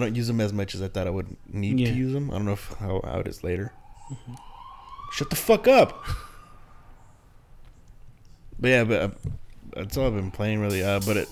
I don't use them as much as I thought I would need Yeah. to use them. I don't know if, how how it is later. Shut the fuck up. But yeah, but uh, that's all I've been playing really. Uh, but it.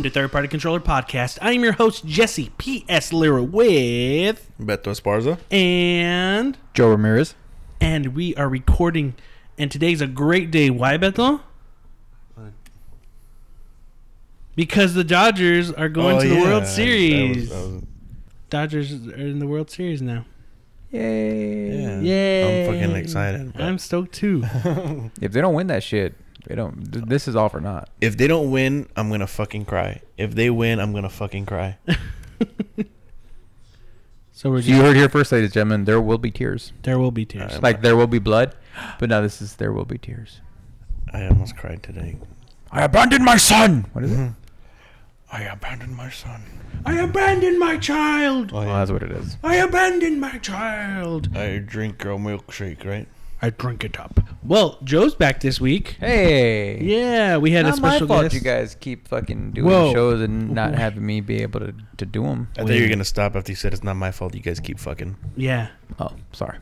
Welcome to Third Party Controller Podcast. I am your host, Jesse P.S. Lira with. Beto Esparza. And. Joe Ramirez. And we are recording. And today's a great day. Why, Beto? Because the Dodgers are going Oh, to the yeah, World I- I Series. was- I was- Dodgers are in the World Series now. Yay. yeah. Yay. I'm fucking excited. but I'm stoked too. If they don't win that shit, they don't. th- This is all for naught. if they don't win, I'm gonna fucking cry. If they win, I'm gonna fucking cry. So we're So you heard here first, ladies and gentlemen. There will be tears. there will be tears. Alright. Like there will be blood, but now this is there will be tears. I almost cried today. I abandoned my son. What is it? Mhm. I abandoned my son. I abandoned my child. Oh, Oh, that's what it is. I abandoned my child. I drink girl milkshake, right? I drink it up. Well, Joe's back this week. Hey. Yeah, we had a Not my special fault. guest. You guys keep fucking doing Whoa. shows and not having me be able to, to do them. I thought you were gonna stop after you said it's not my fault. You guys keep fucking. Yeah, Oh, sorry.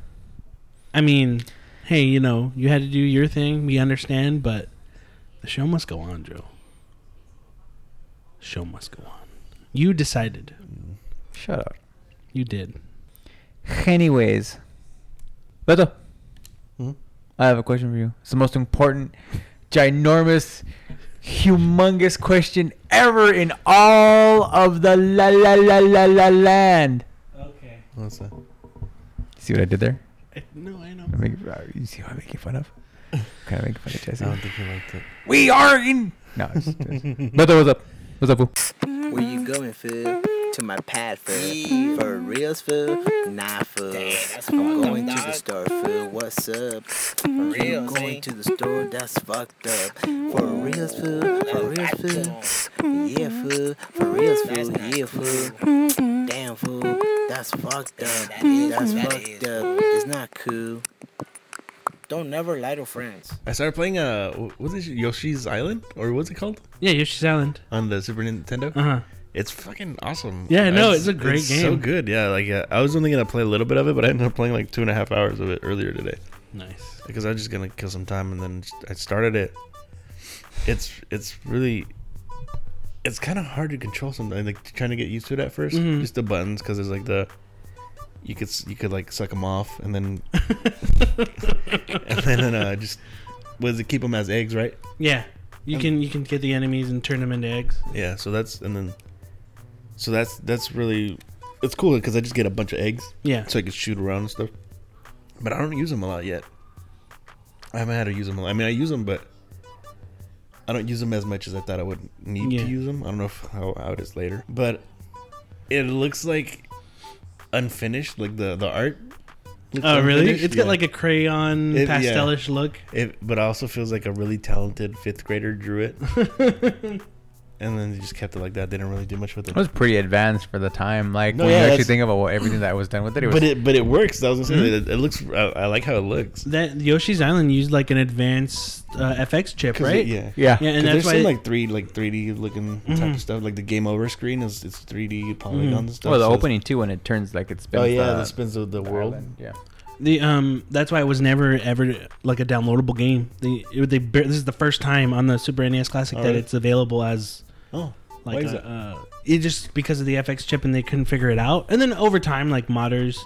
I mean, hey, you know, you had to do your thing. We understand, but the show must go on, Joe. Show must go on. You decided. Shut up. You did. Anyways, Beto, Hmm? I have a question for you. It's the most important, ginormous, humongous question ever in all of the la la la la la land. Okay. What's that? See what I did there? No, I know. I make, uh, you see what I'm making fun of? Can I make fun of Jesse. I don't think you liked it. We are in. No, it's, it's, Beto, what's up? What's up, fool? Where you going, fool? To my pad, fool. For reals, fool? Nah, fool. I'm going to the store, fool. What's up? For mm-hmm. reals, going eh? to the store, that's fucked up. For mm-hmm. reals, fool. Oh, For reals, fool. Yeah, mm-hmm. fool. For reals, fool. Yeah, fool. Damn, fool. That's fucked up. That is, That's fucked up. It's not cool. Don't never lie to friends. I started playing uh, wh- was it Yoshi's Island or what's it called Yeah, Yoshi's Island. on the Super Nintendo? Uh huh. It's fucking awesome. Yeah, no, it's a great So game. So good. Yeah, like uh, I was only gonna play a little bit of it, but I ended up playing like two and a half hours of it earlier today Nice. because I was just gonna kill some time, and then I started it. It's it's really. It's kind of hard to control sometimes, like trying to get used to it at 1st Mhm. Just the buttons, because there's like the, you could you could like suck them off, and then and then uh, just was it keep them as eggs, right? Yeah, you can you can get the enemies and turn them into eggs. Yeah, so that's and then, so that's that's really, it's cool because I just get a bunch of eggs, Yeah. so I can shoot around and stuff. But I don't use them a lot yet. I haven't had to use them. A lot. I mean, I use them, but I don't use them as much as I thought I would need Yeah. to use them. I don't know if, how how it is later, but it looks like unfinished, like the the art. looks Oh, really? It's got like a crayon It- yeah. pastelish look. It, but also feels like a really talented fifth grader drew it, and then they just kept it like that. They didn't really do much with it. It was pretty advanced for the time. Like No, when yeah, you actually think about what, everything that was done with it, it was but it but it works. I was gonna say Mhm. it, it looks. I, I like how it looks. That Yoshi's Island used like an advanced uh, FX chip, right? it- yeah. yeah. Yeah, and 'Cause that's there's why. some like three like 3D looking type Mhm. of stuff. Like the game over screen is it's 3D polygons and stuff. Well, the so opening too when it turns like it spins. Oh yeah, the, that spins the, the the world. island, Yeah. the um, that's why it was never ever like a downloadable game. They it, they this is the first time on the Super NES Classic Oh, that really? it's available as Oh, like Why is a, that? uh, it just because of the FX chip and they couldn't figure it out. And then over time, like modders,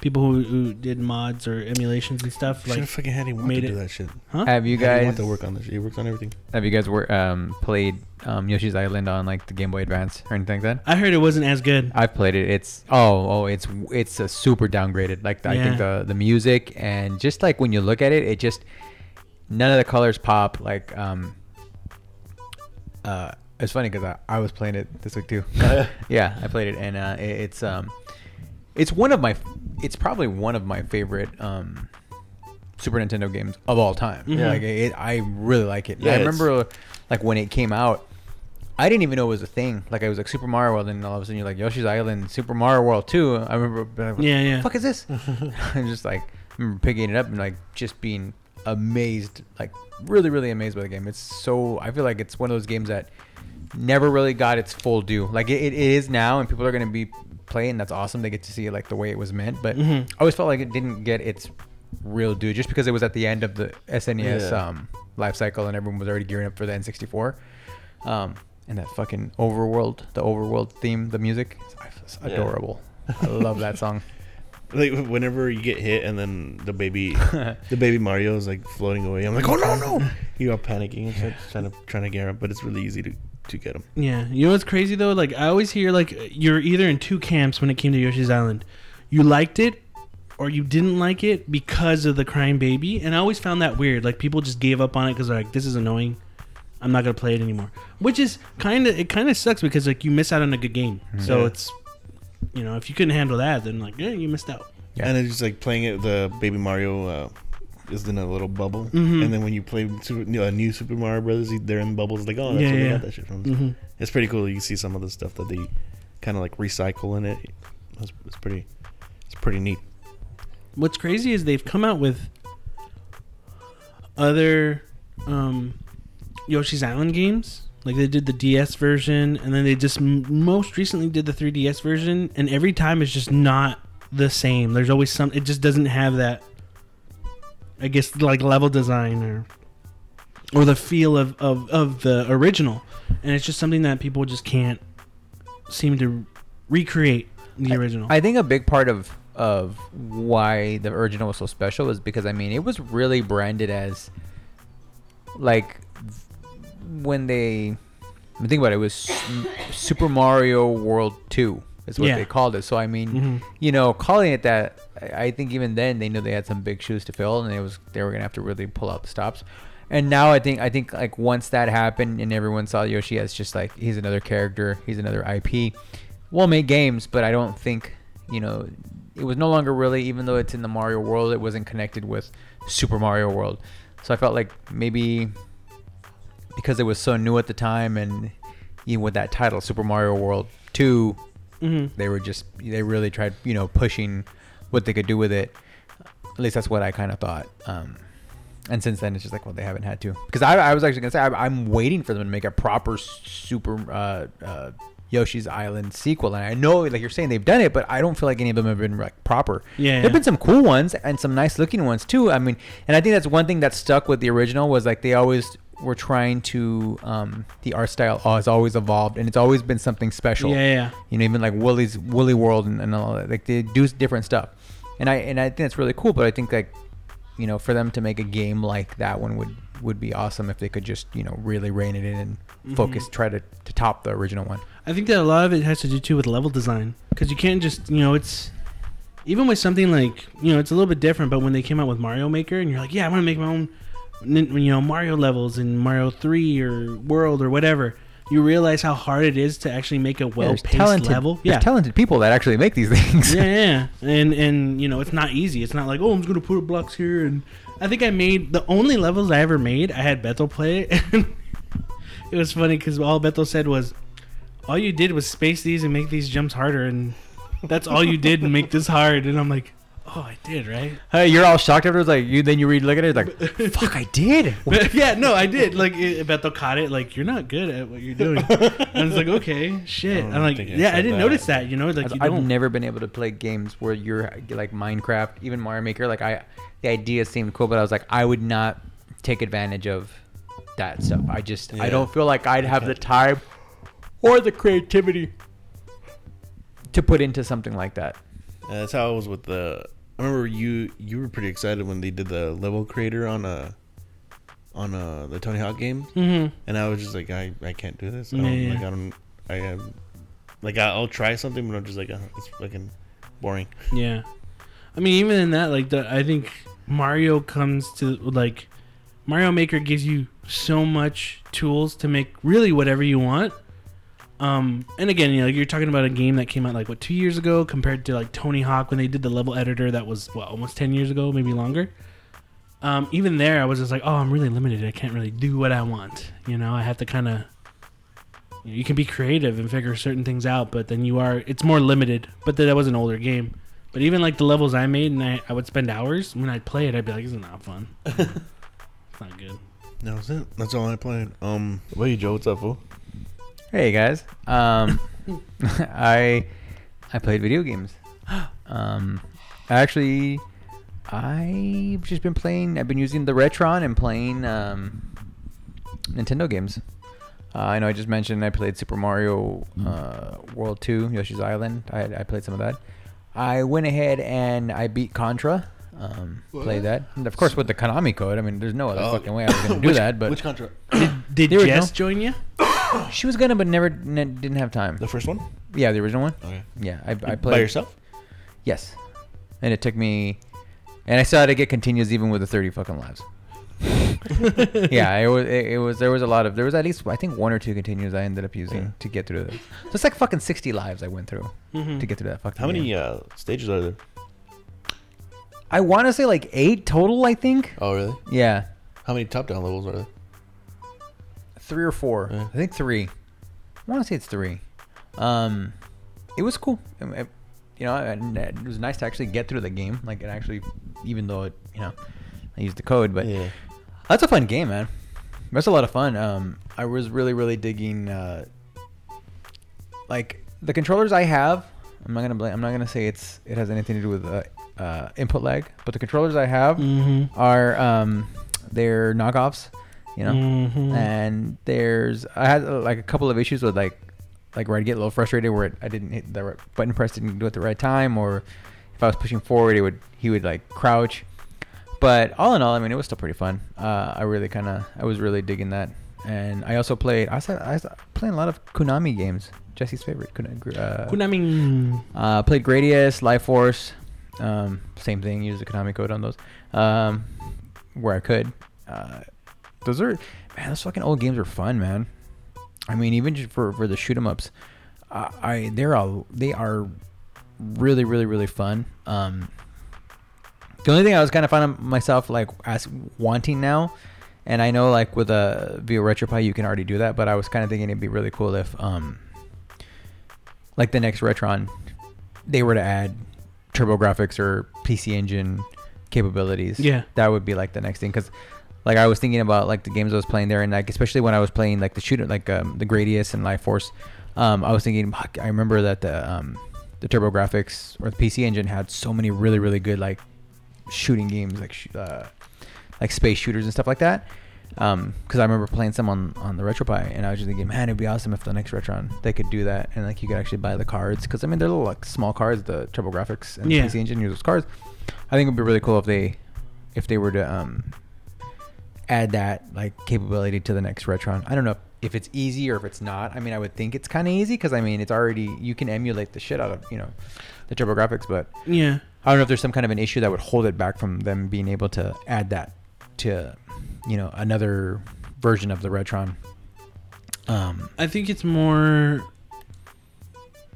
people who, who did mods or emulations and stuff, should like have fucking had him want made to it- do that shit. huh? Have you Had him guys want to work on this? He works on everything. Have you guys wor- um, played um, Yoshi's Island on like the Game Boy Advance or anything like that? I heard it wasn't as good. I've played it. It's oh oh it's it's a super downgraded. Like I think the the music and just like when you look at it, it just none of the colors pop. Like um uh it's funny because I, I was playing it this week too. yeah, I played it and uh, it, it's um it's one of my it's probably one of my favorite um Super Nintendo games of all time. Yeah. Like it, I really like it. Yeah, I remember like when it came out, I didn't even know it was a thing. Like it was like Super Mario World, and all of a sudden you're like Yoshi's Island, Super Mario World 2. I remember, being like, what Yeah, yeah. fuck is this? I'm just like, I remember picking it up and like just being amazed, like really, really amazed by the game. It's so, I feel like it's one of those games that never really got its full due. Like it, it is now, and people are going to be playing. That's awesome. They get to see it like the way it was meant. But Mhm. I always felt like it didn't get its real due just because it was at the end of the SNES Yeah. um, life cycle and everyone was already gearing up for the N64. Um, and that fucking overworld, the overworld theme, the music, it's Yeah. adorable. I love that song. Like whenever you get hit and then the baby, the baby Mario is like floating away. I'm like, oh no no! You are panicking and shit, trying to trying to get him, but it's really easy to to get him. Yeah, you know what's crazy though? Like I always hear like you're either in two camps when it came to Yoshi's Island. You liked it or you didn't like it because of the crying baby, and I always found that weird. Like people just gave up on it because they're like, "This is annoying. I'm not gonna play it anymore." Which is kind of it. Kind of sucks because like you miss out on a good game. So it's you know if you couldn't handle that, then like yeah, you missed out. Yeah. And it's just like playing it. The baby Mario uh, is in a little bubble, Mhm. and then when you play Super, you know, a new Super Mario Brothers, they're in bubbles. Like, oh, that's Yeah, where they got that shit from. hmm It's pretty cool. You can see some of the stuff that they kind of like recycle in it. It's, it's pretty. It's pretty neat. What's crazy is they've come out with other um, Yoshi's Island games. Like they did the DS version, and then they just m- most recently did the 3DS version, and every time it's just not the same. There's always some. It just doesn't have that. I guess like level design or or the feel of, of, of the original, and it's just something that people just can't seem to recreate the original. I think a big part of of why the original was so special is because I mean it was really branded as like when they I mean, think about it, it was Super Mario World 2 is what Yeah. they called it. So I mean, Mhm. you know, calling it that, I think even then they knew they had some big shoes to fill, and it was they were gonna have to really pull out the stops. And now I think I think like once that happened and everyone saw Yoshi as just like he's another character, he's another IP. We'll make games, but I don't think you know it was no longer really even though it's in the Mario world, it wasn't connected with Super Mario World. So I felt like maybe because it was so new at the time and even with that title Super Mario World 2 Mhm. they were just they really tried you know pushing what they could do with it. At least that's what i kind of thought um and since then it's just like well they haven't had to. Because i, I was actually gonna say I, i'm waiting for them to make a proper super uh, uh yoshi's island sequel and i know like you're saying they've done it but i don't feel like any of them have been like proper. Yeah, there've been some cool ones and some nice looking ones too. I mean and i think that's one thing that stuck with the original was like they always were trying to um the art style has always evolved and it's always been something special. Yeah, yeah. you know even like Woolly's Woolly World and, and all that like they do different stuff and I and I think that's really cool but I think like you know for them to make a game like that one would would be awesome if they could just you know really rein it in and Mm-hmm. focus try to, to top the original one I think that a lot of it has to do too with level design because you can't just you know it's even with something like you know it's a little bit different. But when they came out with Mario Maker and you're like, yeah, I want to make my own you know Mario levels in Mario Three or World or whatever, you realize how hard it is to actually make a well there's paced talented level. Yeah. talented people that actually make these things yeah, yeah, and and you know it's not easy. It's not like oh I'm just gonna put blocks here and I think I made the only levels I ever made. I had Bethel play it. And it was funny because all Bethel said was, all you did was space these and make these jumps harder, and that's all you did and make this hard. And I'm like, oh I did right. hey you're all shocked afterwards like you then you read look at it like fuck I did But yeah, no, I did. Like it, Bethel caught it. Like you're not good at what you're doing. and I was like, okay, shit. I don't I'm like, think I yeah, I said didn't that. notice that. You know, like I've, you I've don't. never been able to play games where you're like Minecraft, even Mario Maker. Like I, the idea seemed cool, but I was like, I would not take advantage of that stuff. I just, I Yeah. don't feel like I'd have the time or the creativity to put into something like that. Uh, that's how I was with the. I remember you you were pretty excited when they did the level creator on a on a the Tony Hawk game, Mhm. and I was just like, I, I can't do this. I Yeah, don't, yeah. Like I don't. I am. Like I'll try something, but I'm just like, uh, it's fucking boring. Yeah, I mean, even in that, like, the, I think Mario comes to like Mario Maker gives you so much tools to make really whatever you want. Um, and again, you know, you're talking about a game that came out like what two years ago compared to like Tony Hawk when they did the level editor that was what almost ten years ago, maybe longer. um, even there, I was just like, oh, I'm really limited. I can't really do what I want. You know, I have to kind of. You, know, you can be creative and figure certain things out, but then you are. It's more limited. But that was an older game. But even like the levels I made, and I, I would spend hours when I'd play it, I'd be like, "This is not fun. it's not good." That was it. That's all I played. Um, what you, Joe? What's up, fool? Hey guys, um, I I played video games. Um, actually, I've just been playing. I've been using the Retron and playing um, Nintendo games. Uh, I know I just mentioned I played Super Mario uh, World 2, Yoshi's Island. I, I played some of that. I went ahead and I beat Contra. Um, played that, and of course with the Konami code. I mean, there's no other Oh. fucking way I was gonna do Which- that. But which contract? Did The original. Jess join you? she was gonna, but never n- didn't have time. The first one? Yeah, the original one. Okay. Yeah, I, I played By yourself? Yes, and it took me, and I still had to get continues even with the thirty fucking lives. yeah, it was. It, it was. There was a lot of. There was at least I think one or two continues I ended up using Yeah. to get through this. So it's like fucking sixty lives I went through Mhm. to get through that fucking. How many uh, stages are there? I want to say like eight total. I think. Oh, really? Yeah, How many top down levels are there? Three or four. Yeah. I think three. I want to say it's three. Um, it was cool. It- you know, and it was nice to actually get through the game. Like, it actually, even though it, you know, I used the code, but yeah. that's a fun game, man. That's a lot of fun. Um, I was really, really digging. Uh, like the controllers I have. I'm not gonna blame. I'm not gonna say it's it has anything to do with uh, uh, input lag, but the controllers I have Mm-hmm. are um, they're knockoffs. You know, Mhm. and there's I had uh, like a couple of issues with like like where I'd get a little frustrated where it, I didn't hit the right button press didn't do it at the right time or if I was pushing forward it would he would like crouch but all in all I mean it was still pretty fun uh, I really kind of I was really digging that and I also played I was, I was playing a lot of Konami games Jesse's favorite Kuna- uh, Konami. uh, played Gradius, Life Force, um, same thing. Used the Konami code on those um, where I could. Uh, those are man, those fucking old games are fun, man. I mean, even just for for the shoot 'em ups, uh, I they're all they are really really really fun. Um, the only thing I was kind of finding myself like as wanting now, and I know like with a via RetroPie you can already do that, but I was kind of thinking it'd be really cool if um like the next Retron, they were to add TurboGrafx or PC Engine capabilities. Yeah. that would be like the next thing because. Like I was thinking about like the games I was playing there, and like especially when I was playing like the shooter, like um, the Gradius and Life Force, um, I was thinking. I remember that the um, the TurboGrafx or the PC Engine had so many really really good like shooting games, like sh- uh, like space shooters and stuff like that. Um, because I remember playing some on on the RetroPie, and I was just thinking, man, it'd be awesome if the next Retron they could do that, and like you could actually buy the cards, because I mean they're little like small cards, the TurboGrafx and Yeah. PC Engine use those cards. I think it'd be really cool if they if they were to um add that like capability to the next Retron. I don't know if it's easy or if it's not. I mean, I would think it's kind of easy because I mean it's already you can emulate the shit out of you know the TurboGrafx, but Yeah. I don't know if there's some kind of an issue that would hold it back from them being able to add that to, you know, another version of the Retron. Um, I think it's more.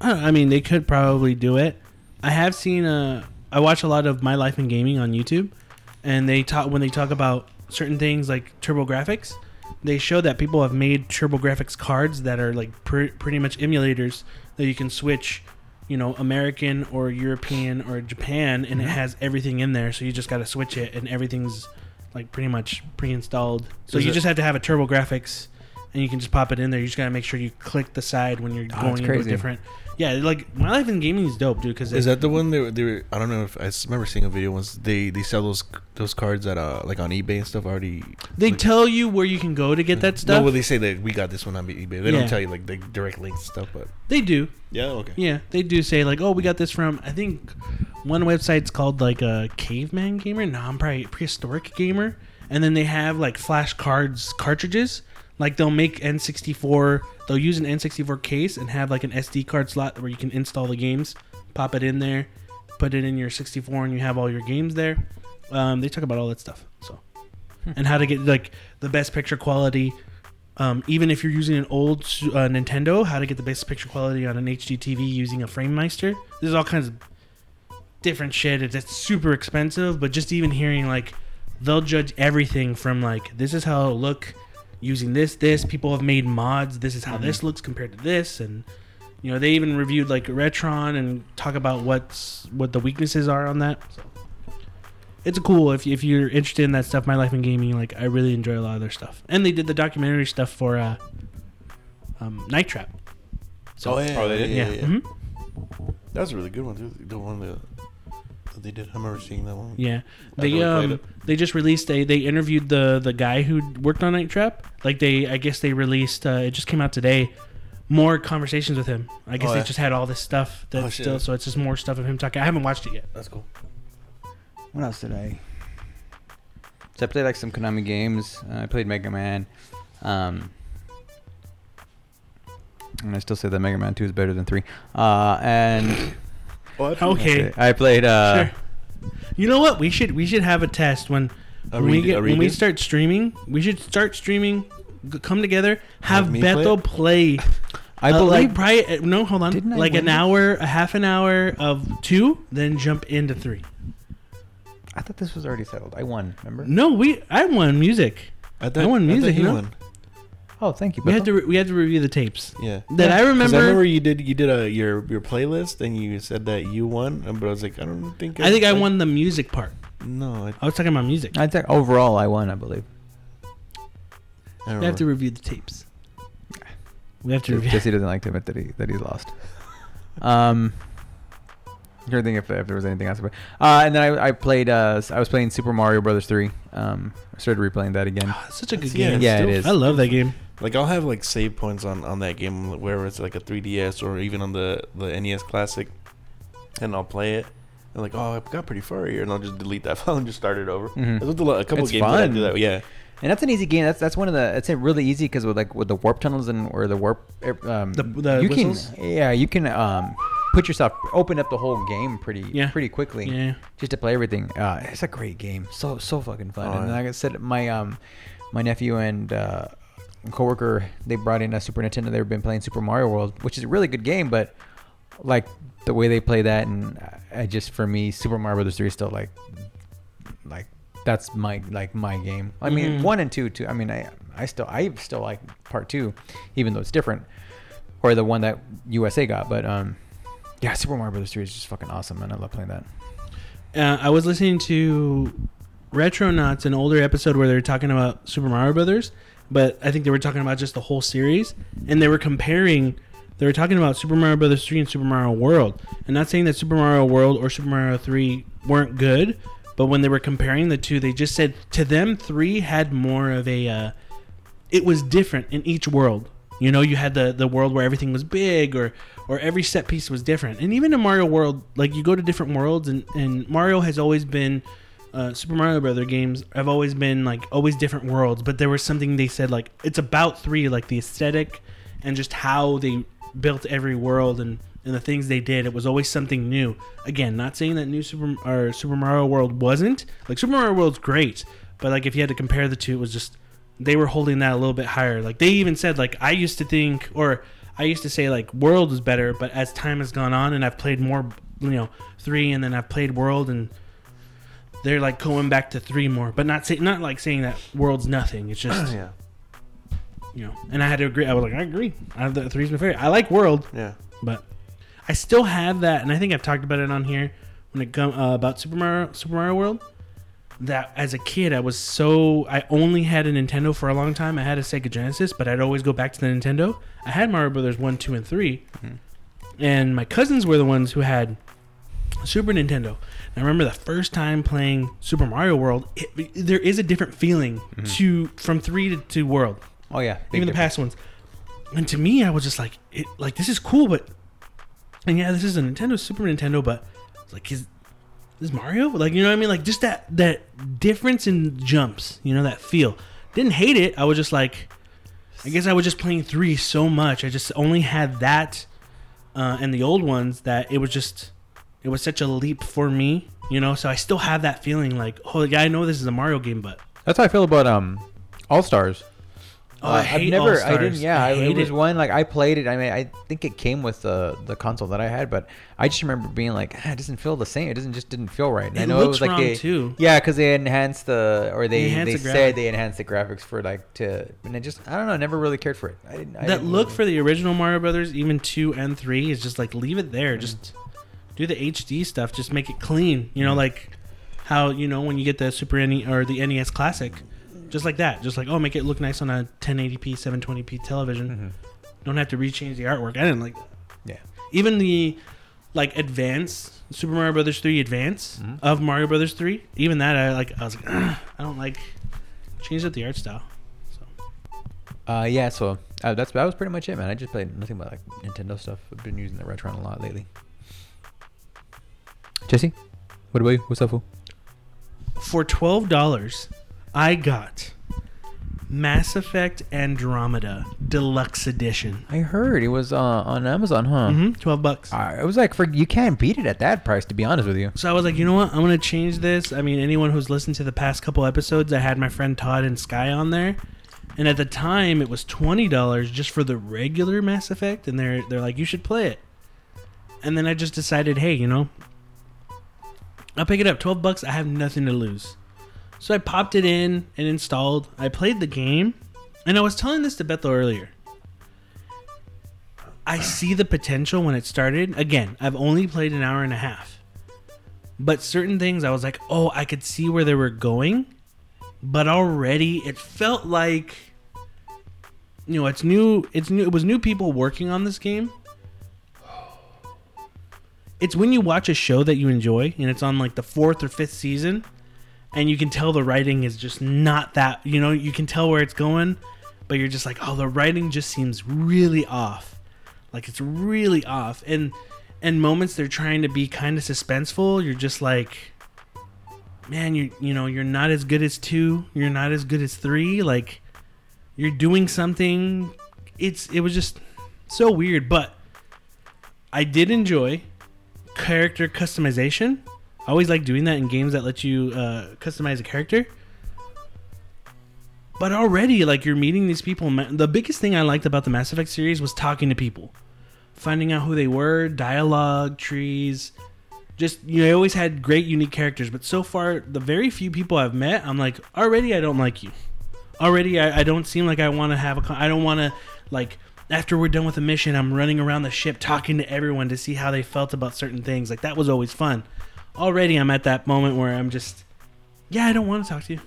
I, I mean, they could probably do it. I have seen a. I watch a lot of My Life in Gaming on YouTube, and they talk when they talk about certain things like TurboGrafx. They show that people have made TurboGrafx cards that are like pre- pretty much emulators that you can switch, you know, American or European or Japan, and it mm-hmm. has everything in there. So you just got to switch it, and everything's like pretty much pre-installed. So Is you it- just have to have a TurboGrafx and you can just pop it in there. You just gotta make sure you click the side when you're Oh, going into a crazy. different. Yeah, like my life in gaming is dope, dude. Because Is that the one they were, they were? I don't know if I remember seeing a video once. They they sell those those cards at uh like on eBay and stuff already. they like- tell you where you can go to get that No, stuff? well they say that we got this one on eBay. They Yeah. don't tell you like the direct links and stuff, but they do. yeah, okay. Yeah, they do say like, oh, we got this from. I think one website's called like a caveman gamer. No, I'm probably prehistoric gamer. And then they have like flash cards cartridges. Like they'll make N64. They'll use an N64 case and have like an SD card slot where you can install the games, pop it in there, put it in your 64, and you have all your games there. Um, they talk about all that stuff. So, and how to get like the best picture quality. Um, even if you're using an old uh, Nintendo, how to get the best picture quality on an HD TV using a FrameMeister. There's all kinds of different shit. It's, it's super expensive, but just even hearing like they'll judge everything from like this is how it'll look using this this people have made mods this is how this looks compared to this and you know they even reviewed like retron and talk about what's what the weaknesses are on that so it's cool if, if you're interested in that stuff my life in gaming like i really enjoy a lot of their stuff and they did the documentary stuff for uh um, night trap oh yeah, Oh, they did? yeah, yeah, yeah. mhm. That was a really good one too. The one that, that they did. I remember seeing that one. Yeah, they really um they just released a they interviewed the the guy who worked on Night Trap. Like they I guess they released uh, it just came out today. More conversations with him. I guess Oh, they yeah. just had all this stuff that's Oh, shit. still so it's just more stuff of him talking. I haven't watched it yet. That's cool. What else did I? So I played like some Konami games. Uh, I played Mega Man. Um, and I still say that Mega Man 2 is better than 3. Uh, and Okay, I played. Uh, sure. You know what? We should we should have a test when A when we get a when we start streaming. We should start streaming. g- Come together. Have, Have me play Beto play. I uh, believe. like probably uh, no. Hold on. Didn't like an hour, a half an hour of two, then jump into three. I thought this was already settled. I won. Remember? No, we I won music. I, I won music, he you know? won. Oh, thank you. We had to re- we had to review the tapes. Yeah. That I 'Cause remember. I remember you did you did a your your playlist and you said that you won, and but I was like, I don't think. I think I won the music part. No, I, I was talking about music. I think overall I won. I believe. I don't We have to remember. review the tapes. We have to Just- review. Jesse doesn't like to admit that he that he lost. Um, I'm trying to think if, if there was anything else. Uh, and then I, I played. Uh, I was playing Super Mario Brothers three. Um, I started replaying that again. Ah, such a good Yeah, game. Yeah, still it is. I love that game. Like I'll have like save points on on that game, wherever it's like a 3DS or even on the the NES Classic, and I'll play it. And like, oh, I got pretty far here, and I'll just delete that file and just start it over. Mhm. There's a, lo- a couple It's games that I fun. do that. Yeah, And that's an easy game. That's that's one of the. It's really easy because with like with the warp tunnels and or the warp. Um, The- the you whistles? can yeah you can um put yourself open up the whole game pretty Yeah. pretty quickly. Yeah. just to play everything. Uh, it's a great game. So so fucking fun. Oh, and yeah. like I said, my um my nephew and uh, coworker they brought in a Super Nintendo. They've been playing Super Mario World, which is a really good game, but like the way they play that, and I just for me, Super Mario Brothers three is still like like that's my like my game. I mean, Mhm. one and two too. I mean, I I still I still like part two, even though it's different, or the one that USA got. But um, yeah, Super Mario Brothers three is just fucking awesome, and I love playing that. Uh, I was listening to Retronauts, an older episode where they're talking about Super Mario Brothers, but I think they were talking about just the whole series, and they were comparing. They were talking about Super Mario Brothers three and Super Mario World, and not saying that Super Mario World or Super Mario three weren't good, but when they were comparing the two, they just said to them three had more of a. Uh, it was different in each world. You know, you had the the world where everything was big, or or every set piece was different. And even in Mario World, like you go to different worlds, and and Mario has always been. Uh, Super Mario Brother games have always been like always different worlds, but there was something they said like it's about three, like the aesthetic and just how they built every world and, and the things they did. It was always something new. Again, not saying that new Super or Super Mario World wasn't like Super Mario World's great, but like if you had to compare the two, it was just they were holding that a little bit higher. Like they even said like I used to think or I used to say like World was better, but as time has gone on and I've played more, you know, three and then I've played World and they're like going back to three more, but not say, not like saying that World's nothing. It's just yeah, you know, and I had to agree. I was like, I agree. I have the three's my favorite. I like World, yeah. but I still have that, and I think I've talked about it on here when it come uh, about Super Mario Super Mario World. That as a kid, I was so I only had a Nintendo for a long time. I had a Sega Genesis, but I'd always go back to the Nintendo. I had Mario Brothers one, two, and 3 and my cousins were the ones who had Super Nintendo. I remember the first time playing Super Mario World. It, there is a different feeling to from three to, to World Oh yeah, big even the past ones. And to me, I was just like, it, like this is cool, but and yeah, this is a Nintendo Super Nintendo, but like is this Mario? Like you know what I mean? Like just that that difference in jumps, you know that feel. Didn't hate it. I was just like, I guess I was just playing three so much. I just only had that uh, and the old ones that it was just it was such a leap for me, you know. So I still have that feeling like, oh yeah, I know this is a Mario game, but That's how I feel about um All Stars. Oh, I Uh, hate I've never. I All-Stars. didn't. Yeah, I I hate it was it. one like I played it. I mean, I think it came with the the console that I had, but I just remember being like, ah, it doesn't feel the same. It doesn't just didn't feel right. And I It know looks it was like wrong, they, too. Yeah, because they enhanced the or they enhanced they the said they enhanced the graphics for like to and I just I don't know. I never really cared for it. I didn't. I that didn't look really- for the original Mario Brothers, even two and three, is just like leave it there. Just do the HD stuff. Just make it clean. You know, like how you know when you get the Super NES or the NES Classic, just like that. Just like oh, make it look nice on a 1080p, 720p television. Mhm. Don't have to rechange the artwork. I didn't like that. Yeah. Even the like advance Super Mario Brothers 3 Advance Mhm. of Mario Brothers 3, even that I like. I was like, I don't like. Change up the art style. So. Uh, yeah. So uh, that's that was pretty much it, man. I just played nothing but like Nintendo stuff. I've been using the Retron a lot lately. Jesse, what about you? What's up, fool? for twelve dollars, I got Mass Effect Andromeda Deluxe Edition. I heard it was uh, on Amazon, huh? hmm Twelve bucks. Uh, it was like for you can't beat it at that price. To be honest with you. So I was like, you know what? I'm gonna change this. I mean, anyone who's listened to the past couple episodes, I had my friend Todd and Sky on there, and at the time it was twenty dollars just for the regular Mass Effect, and they're they're like, you should play it. And then I just decided, hey, you know, I'll pick it up. Twelve bucks. I have nothing to lose. So I popped it in and installed. I played the game, and I was telling this to Bethel earlier. I see the potential when it started. Again, I've only played an hour and a half. But certain things I was like, oh, I could see where they were going. But already it felt like you know, it's new it's new it was new people working on this game. It's when you watch a show that you enjoy and it's on like the fourth or fifth season and you can tell the writing is just not that you know, you can tell where it's going, but you're just like, oh the writing just seems really off. Like it's really off. And and moments they're trying to be kind of suspenseful, you're just like man, you you know, you're not as good as 2, you're not as good as 3, like you're doing something it's it was just so weird, but I did enjoy character customization. I always like doing that in games that let you uh, customize a character. But already, like you're meeting these people. The biggest thing I liked about the Mass Effect series was talking to people, finding out who they were, dialogue trees. Just you know, I always had great, unique characters. But so far, the very few people I've met, I'm like, already I don't like you. Already, I, I don't seem like I want to have a. I don't want to like after we're done with the mission, I'm running around the ship talking to everyone to see how they felt about certain things. Like that was always fun. Already, I'm at that moment where I'm just, yeah, I don't want to talk to you.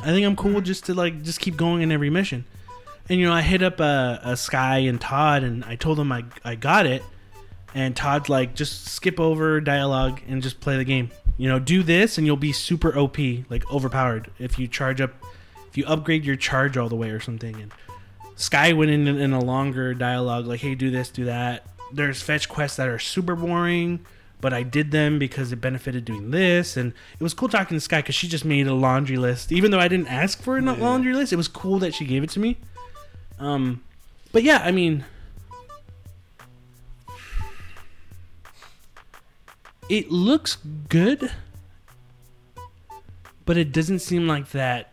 I think I'm cool just to like just keep going in every mission. And you know, I hit up uh, a Sky and Todd, and I told them I I got it. And Todd's like, just skip over dialogue and just play the game. You know, do this, and you'll be super OP, like overpowered if you charge up, if you upgrade your charge all the way or something. And Sky went in in a longer dialogue, like, hey, do this, do that. There's fetch quests that are super boring, but I did them because it benefited doing this. And it was cool talking to Sky because she just made a laundry list. Even though I didn't ask for a Yeah. laundry list, it was cool that she gave it to me. Um, but yeah, I mean, it looks good, but it doesn't seem like that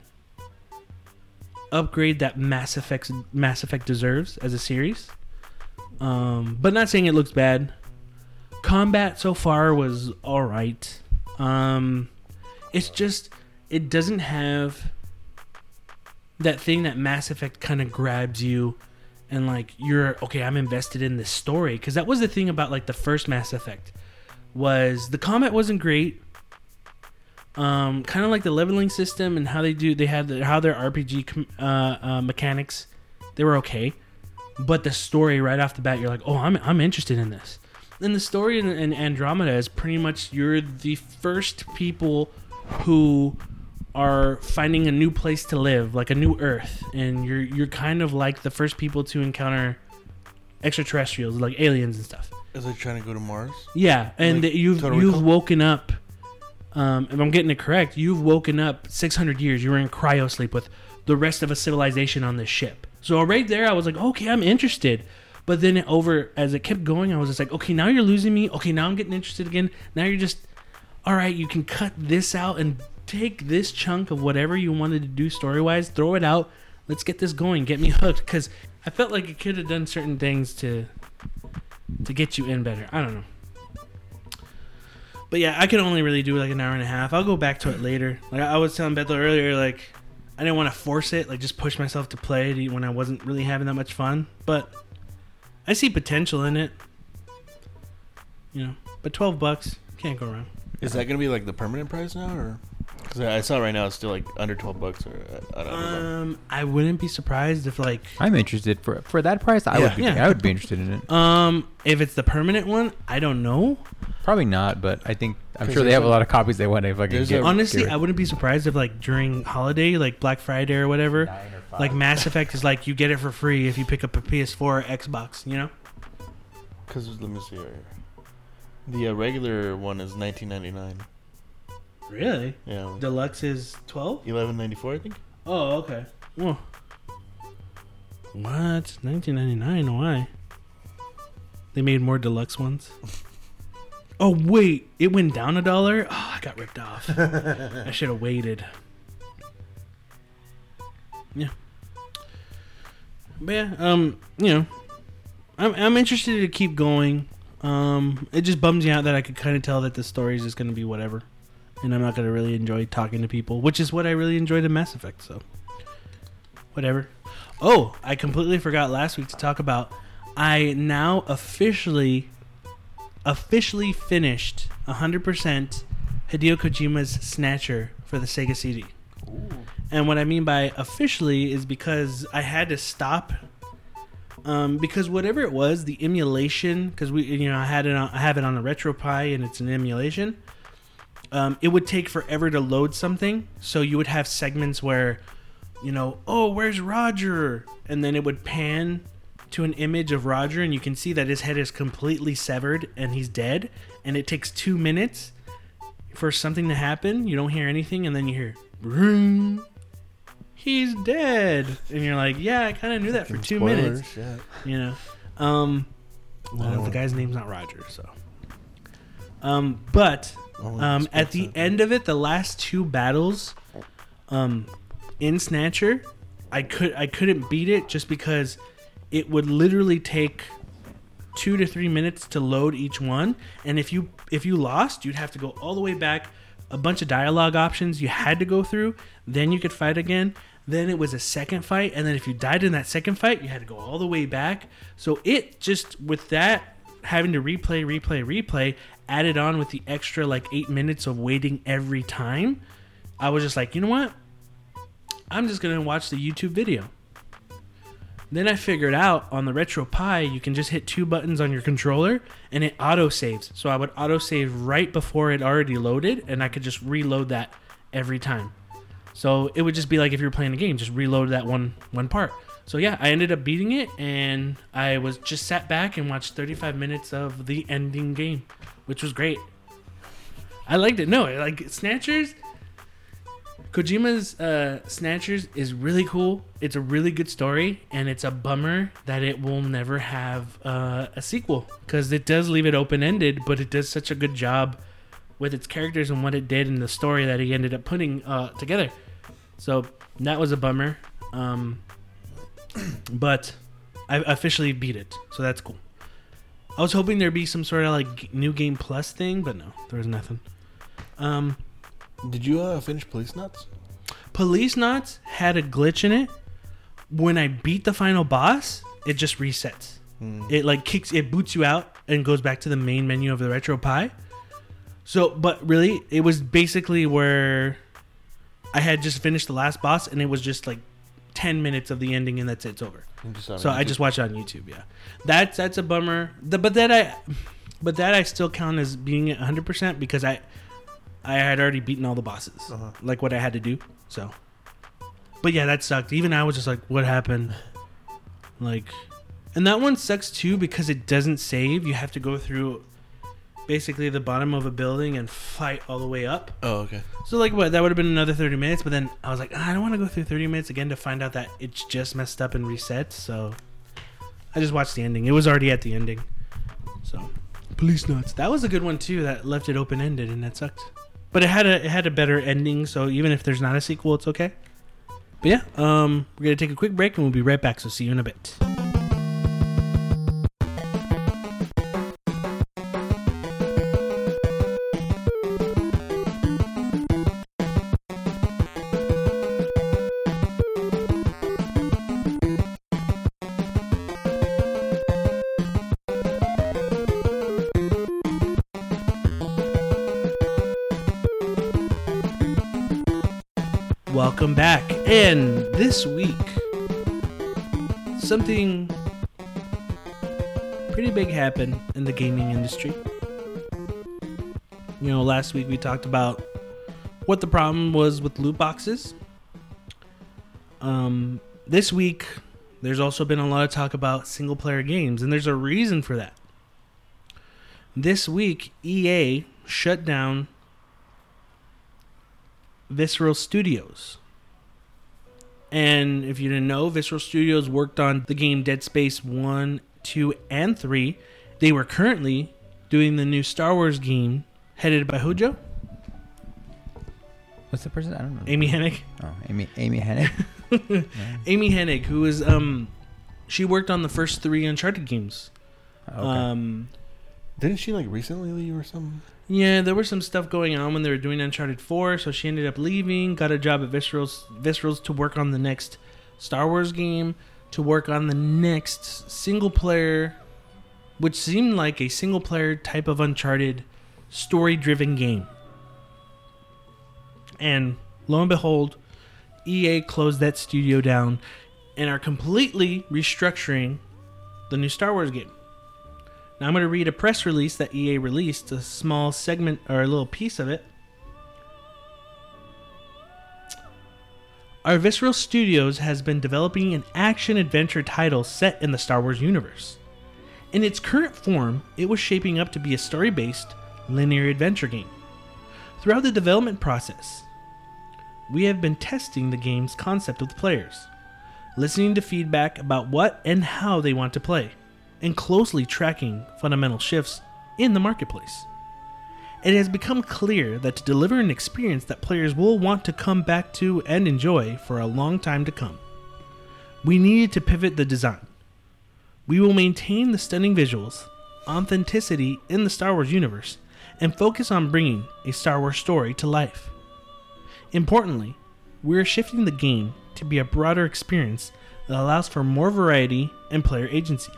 upgrade that Mass Effect Mass Effect deserves as a series. Um, but not saying it looks bad. Combat so far was all right. Um, it's just it doesn't have that thing that Mass Effect kind of grabs you and like you're okay. I'm invested in this story because that was the thing about like the first Mass Effect was the combat wasn't great. Um, kind of like the leveling system and how they do they had the, how their RPG uh, uh, mechanics they were okay, but the story right off the bat you're like oh I'm I'm interested in this. And the story in, in Andromeda is pretty much you're the first people who are finding a new place to live, like a new Earth, and you're you're kind of like the first people to encounter extraterrestrials, like aliens and stuff. Is it trying to go to Mars? Yeah, and Like you've you've woken up. Um, if I'm getting it correct, you've woken up 600 years. You were in cryo sleep with the rest of a civilization on this ship. So right there, I was like, okay, I'm interested. But then over as it kept going, I was just like, okay, now you're losing me. Okay, now I'm getting interested again. Now you're just, all right, you can cut this out and take this chunk of whatever you wanted to do story wise, throw it out, let's get this going, get me hooked. Because I felt like it could have done certain things to to get you in better. I don't know. But yeah, I can only really do like an hour and a half. I'll go back to it later. Like I was telling Bethel earlier, like I didn't want to force it, like just push myself to play it when I wasn't really having that much fun. But I see potential in it. You know, but twelve bucks can't go wrong. Is that gonna be like the permanent price now, or? Because I saw right now it's still like under twelve bucks, or I, I don't know. Um, I wouldn't be surprised if like I'm interested for for that price. I Yeah. would be. Yeah. I would be interested in it. um if it's the permanent one, I don't know. Probably not, but I think I'm sure they have a a- lot of copies they want to fucking there's get. a- Honestly, get I wouldn't be surprised if like during holiday, like Black Friday or whatever, like Mass Effect is like you get it for free if you pick up a PS4 or Xbox. You know? Because let me see right here. The uh, regular one is nineteen ninety nine. Really? Yeah, Deluxe is twelve. eleven ninety four, I think. Oh, okay. Whoa. What? Nineteen ninety nine? Why? They made more deluxe ones. Oh wait, it went down a dollar. Oh, I got ripped off. I should have waited. Yeah. But yeah, um, you know, I'm I'm interested to keep going. Um, it just bums me out that I could kind of tell that the story is just going to be whatever, and I'm not going to really enjoy talking to people, which is what I really enjoyed in Mass Effect. So, whatever. Oh, I completely forgot last week to talk about. I now officially, officially finished 100% Hideo Kojima's Snatcher for the Sega CD. And what I mean by officially is because I had to stop um, because whatever it was, the emulation, because we, you know, I had it, on, I have it on a RetroPie, and it's an emulation. Um, it would take forever to load something, so you would have segments where, you know, oh, where's Roger, and then it would pan to an image of Roger, and you can see that his head is completely severed and he's dead, and it takes two minutes for something to happen. You don't hear anything, and then you hear, ring. He's dead, and you're like, yeah, I kind of knew that for two minutes Shit. you know. Um, well, the guy's name's not Roger, so. Um, but um, at the end of it, the last two battles, um, in Snatcher, I could I couldn't beat it just because it would literally take two to three minutes to load each one, and if you if you lost, you'd have to go all the way back. A bunch of dialogue options you had to go through, then you could fight again. Then it was a second fight, and then if you died in that second fight, you had to go all the way back. So it just with that having to replay, replay, replay, added on with the extra like eight minutes of waiting every time, I was just like, you know what? I'm just gonna watch the YouTube video. Then I figured out on the RetroPie you can just hit two buttons on your controller and it auto saves. So I would auto save right before it already loaded, and I could just reload that every time. So it would just be like if you were playing a game, just reload that one one part. So yeah, I ended up beating it, and I was just sat back and watched 35 minutes of the ending game, which was great. I liked it. No, like Snatchers. Kojima's uh, Snatchers is really cool. It's a really good story, and it's a bummer that it will never have uh, a sequel because it does leave it open ended, but it does such a good job with its characters and what it did and the story that he ended up putting uh, together. So that was a bummer. Um, but I officially beat it, so that's cool. I was hoping there'd be some sort of like new game plus thing, but no, there was nothing. Um, Did you uh, finish Policenauts? Police Knots had a glitch in it. When I beat the final boss, it just resets. It like kicks, it boots you out and goes back to the main menu of the Retro Pie. So, but really, it was basically where I had just finished the last boss, and it was just like ten minutes of the ending, and that's it, it's over. You just saw it So I just watched it on YouTube. Yeah, that's that's a bummer. The, but that I, but that I still count as being at 100 percent because I, I had already beaten all the bosses, Uh-huh. like what I had to do. So, but yeah, that sucked. Even I was just like, what happened? Like, and that one sucks too because it doesn't save. You have to go through basically the bottom of a building and fight all the way up. Oh, okay. So like what that would have been another 30 minutes, but then I was like, "Ah, I don't want to go through 30 minutes again to find out that it's just messed up and reset. So I just watched the ending. It was already at the ending. So Policenauts. That was a good one too. That left it open ended and that sucked. But it had a it had a better ending. So even if there's not a sequel, it's okay. But yeah, um, we're gonna take a quick break and we'll be right back. So see you in a bit. This week, something pretty big happened in the gaming industry. You know, last week we talked about what the problem was with loot boxes. Um, this week, there's also been a lot of talk about single player games, and there's a reason for that. This week, EA shut down Visceral Studios. And if you didn't know, Visceral Studios worked on the game Dead Space 1, 2, and 3. They were currently doing the new Star Wars game headed by Hojo, What's the person? I don't know. Amy Hennig. Oh, Amy. Amy Hennig. Amy Hennig, who is um she worked on the first 3 Uncharted games. Okay. Um Didn't she like recently leave or something? Yeah, there was some stuff going on when they were doing Uncharted 4, so she ended up leaving, got a job at Visceral's, Visceral's to work on the next Star Wars game, to work on the next single player, which seemed like a single player type of Uncharted story driven game. And lo and behold, EA closed that studio down and are completely restructuring the new Star Wars game. Now I'm going to read a press release that EA released, a small segment or a little piece of it. Our Visceral Studios has been developing an action adventure title set in the Star Wars universe. In its current form, it was shaping up to be a story based, linear adventure game. Throughout the development process, we have been testing the game's concept with players, listening to feedback about what and how they want to play and closely tracking fundamental shifts in the marketplace. It has become clear that to deliver an experience that players will want to come back to and enjoy for a long time to come, we needed to pivot the design. We will maintain the stunning visuals, authenticity in the Star Wars universe, and focus on bringing a Star Wars story to life. Importantly, we are shifting the game to be a broader experience that allows for more variety and player agency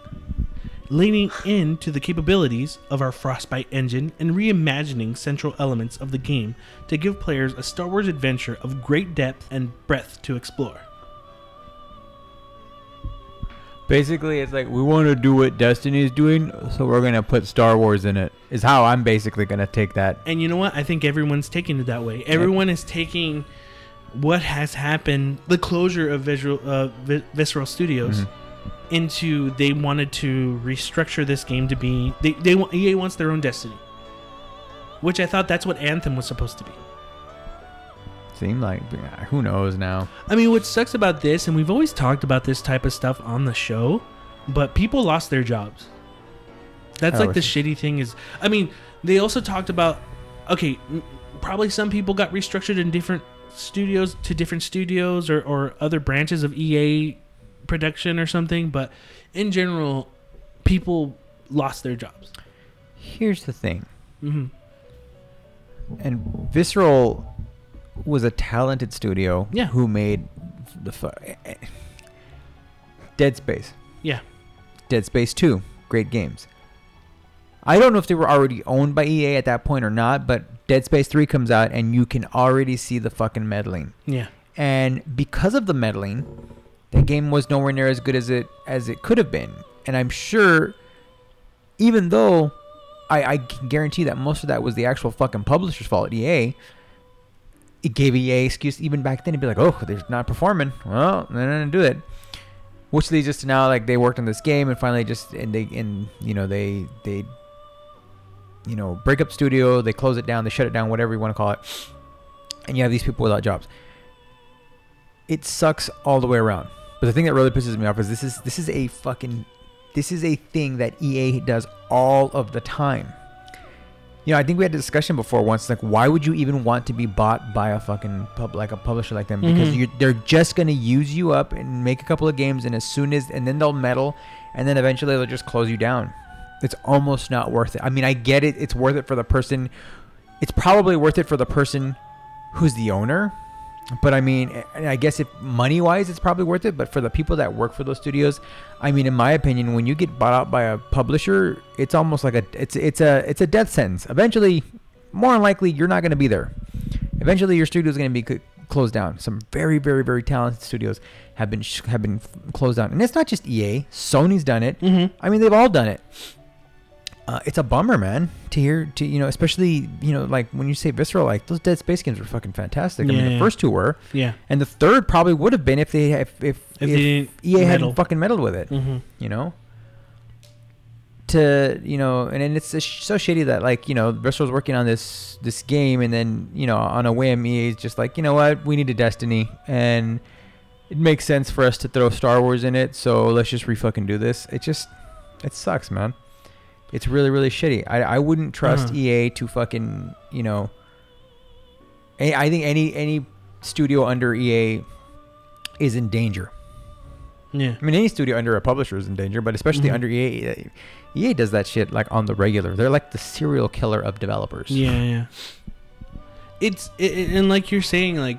leaning into the capabilities of our Frostbite engine and reimagining central elements of the game to give players a Star Wars adventure of great depth and breadth to explore. Basically, it's like we want to do what Destiny is doing, so we're gonna put Star Wars in it. Is how I'm basically gonna take that. And you know what? I think everyone's taking it that way. Everyone is taking what has happened, the closure of Visual uh, Vi- Visceral Studios, into they wanted to restructure this game to be they they EA wants their own destiny, which I thought that's what Anthem was supposed to be. Seemed like who knows now. I mean, what sucks about this, and we've always talked about this type of stuff on the show, but people lost their jobs. That's like the shitty thing is. I mean, they also talked about, okay, probably some people got restructured in different studios to different studios or, or other branches of EA production or something, but in general, people lost their jobs. Here's the thing, hmm and Visceral was a talented studio. Yeah. Who made the fu- Dead Space. Yeah. Dead Space 2, great games. I don't know if they were already owned by EA at that point or not, but Dead Space 3 comes out and you can already see the fucking meddling. Yeah. And because of the meddling, the game was nowhere near as good as it as it could have been. And I'm sure even though I, I can guarantee that most of that was the actual fucking publisher's fault, EA, it gave EA excuse even back then to be like, oh, they're not performing. Well, not gonna do it. Which leads us to now like they worked on this game and finally just and they and you know they they you know break up studio, they close it down, they shut it down, whatever you want to call it, and you have these people without jobs. It sucks all the way around. But the thing that really pisses me off is this is this is a fucking this is a thing that EA does all of the time. You know, I think we had a discussion before once. Like, why would you even want to be bought by a fucking pub like a publisher like them? Because Mhm. you they're just gonna use you up and make a couple of games, and as soon as and then they'll meddle, and then eventually they'll just close you down. It's almost not worth it. I mean, I get it. It's worth it for the person. It's probably worth it for the person who's the owner. But I mean, I guess if money wise, it's probably worth it. But for the people that work for those studios, I mean, in my opinion, when you get bought out by a publisher, it's almost like a it's it's a it's a death sentence. Eventually, more than likely, you're not going to be there. Eventually, your studio is going to be c- closed down. Some very very very talented studios have been sh- have been f- closed down, and it's not just EA. Sony's done it. Mm-hmm. I mean, they've all done it. Uh, it's a bummer, man, to hear, to you know, especially you know, like when you say visceral, like those Dead Space games were fucking fantastic. I mean, Yeah, the yeah. first two were, Yeah. and the third probably would have been if they if if, If, they didn't EA hadn't fucking meddled with it, Mm-hmm. you know. To you know, and then it's just so shitty that like you know, Visceral's working on this this game, and then you know, on a whim, EA's just like, you know what, we need a Destiny, and it makes sense for us to throw Star Wars in it, so let's just re-fucking do this. It just, it sucks, man. It's really, really shitty. I, I wouldn't trust Uh-huh. EA to fucking, you know. I I think any any studio under EA is in danger. Yeah. I mean, any studio under a publisher is in danger, but especially Mhm. under EA. EA does that shit like on the regular. They're like the serial killer of developers. Yeah, yeah. It's it, it- and like you're saying, like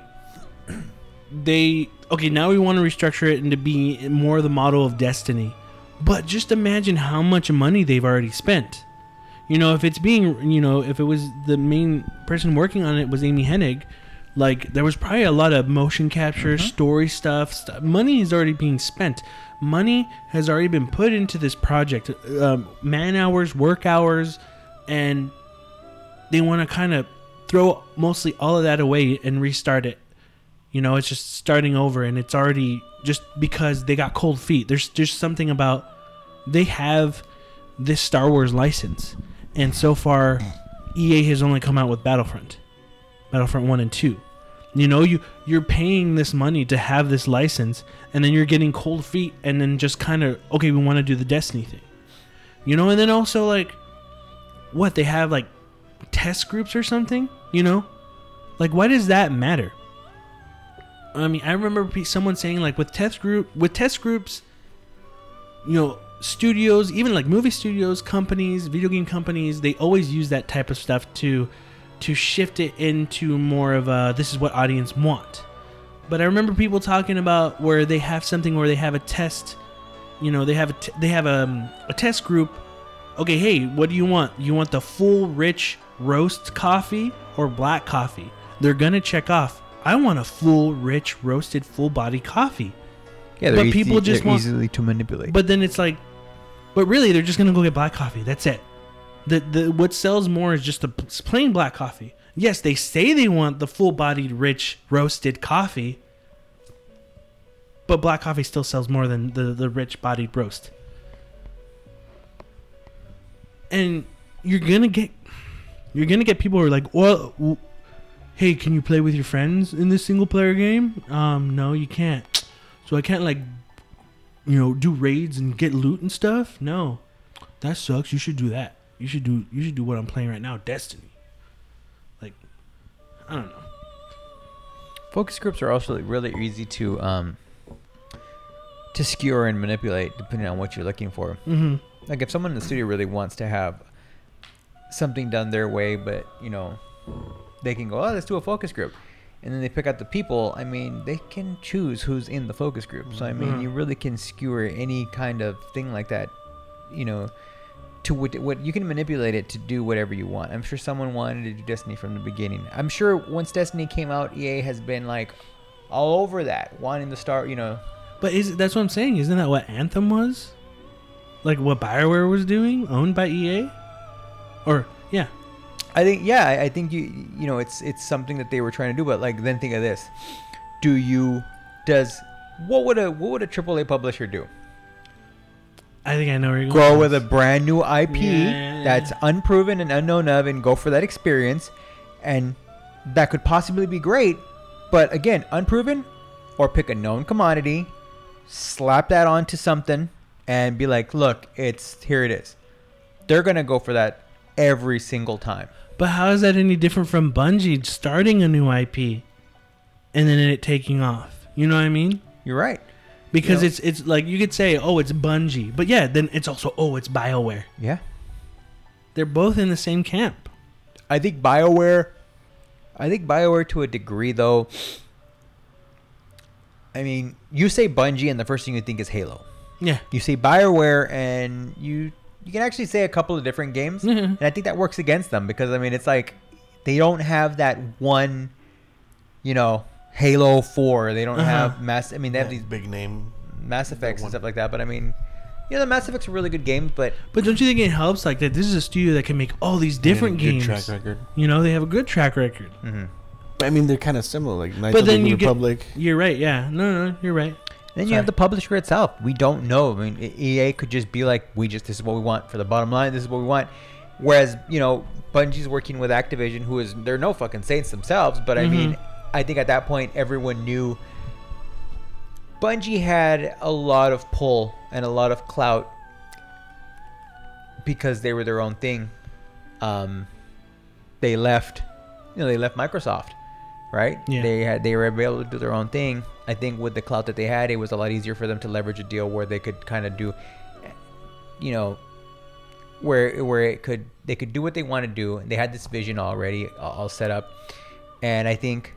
they okay. Now we want to restructure it into being more the model of Destiny, but just imagine how much money they've already spent. You know, if it's being, you know, if it was the main person working on it was Amy Hennig, like there was probably a lot of motion capture, story stuff. St- money is already being spent. Money has already been put into this project. Um, man hours, work hours, and they want to kind of throw mostly all of that away and restart it. You know, it's just starting over, and it's already just because they got cold feet. There's just something about they have this Star Wars license, and so far, EA has only come out with Battlefront, Battlefront One and Two. You know, you you're paying this money to have this license, and then you're getting cold feet, and then just kind of okay, we want to do the Destiny thing. You know, and then also like, what they have like test groups or something. You know, like why does that matter? I mean, I remember someone saying like with test group with test groups, you know, studios, even like movie studios, companies, video game companies, they always use that type of stuff to to shift it into more of a this is what audience want. But I remember people talking about where they have something where they have a test, you know, they have a t- they have a, a test group. Okay, hey, what do you want? You want the full rich roast coffee or black coffee? They're gonna check off. I want a full rich roasted full body coffee. Yeah, But people just they're want- easily to manipulate. But then it's like, but really, they're just gonna go get black coffee. That's it. The the what sells more is just the plain black coffee. Yes, they say they want the full-bodied, rich roasted coffee, but black coffee still sells more than the the rich-bodied roast. And you're gonna get you're gonna get people who are like, well, hey, can you play with your friends in this single-player game? Um, no, you can't. So I can't like you know, do raids and get loot and stuff? No. That sucks. You should do that. You should do you should do what I'm playing right now, Destiny. Like I don't know. Focus groups are also really easy to um to skewer and manipulate depending on what you're looking for. Mhm. Like if someone in the studio really wants to have something done their way, but you know, they can go, oh, let's do a focus group, and then they pick out the people. I mean, they can choose who's in the focus group. So I mean, Mhm. you really can skewer any kind of thing like that. You know, to what, what you can manipulate it to do whatever you want. I'm sure someone wanted to do Destiny from the beginning. I'm sure once Destiny came out, EA has been like all over that, wanting to start. You know, But is that's what I'm saying? Isn't that what Anthem was? Like what Bioware was doing, owned by EA? Or yeah. I think yeah, I, think you you know it's it's something that they were trying to do, but like then think of this: Do you does what would a what would a AAA publisher do? I think I know where you're going. Go with a brand new IP Yeah. that's unproven and unknown of, and go for that experience, and that could possibly be great, but again, unproven, or pick a known commodity, slap that onto something, and be like, look, it's here it is. They're gonna go for that every single time. But how is that any different from Bungie starting a new IP and then it taking off? You know what I mean? You're right. Because it's it's like you could say, oh, it's Bungie, but yeah, then it's also oh, it's Bioware. Yeah. They're both in the same camp. I think BioWare I think BioWare to a degree though I mean, you say Bungie and the first thing you think is Halo. Yeah. You say BioWare and you you can actually say a couple of different games. Mhm. And I think that works against them because I mean it's like they don't have that one you know, Halo 4. They don't Uh-huh. have mass I mean they have these big name. Mass Effects and stuff like that, but I mean you know, the Mass Effects are really good games, but But don't you think it helps like that? This is a studio that can make all these different Good games. track record. You know, they have a good track record. mhm. But I mean, they're kind of similar. Like Knights But of the then you get- You're right. Yeah. No, no, you're right. Then you have the publisher itself. We don't know. I mean, EA could just be like, "We just this is what we want for the bottom line. This is what we want." Whereas you know, Bungie's working with Activision, who is they're no fucking saints themselves. But I mean, I think at that point everyone knew Bungie had a lot of pull and a lot of clout because they were their own thing. Um, they left, you know, they left Microsoft, right? Yeah. They had they were able to do their own thing. I think with the clout that they had, it was a lot easier for them to leverage a deal where they could kind of do, you know, where where it could they could do what they want to do. They had this vision already all set up, and I think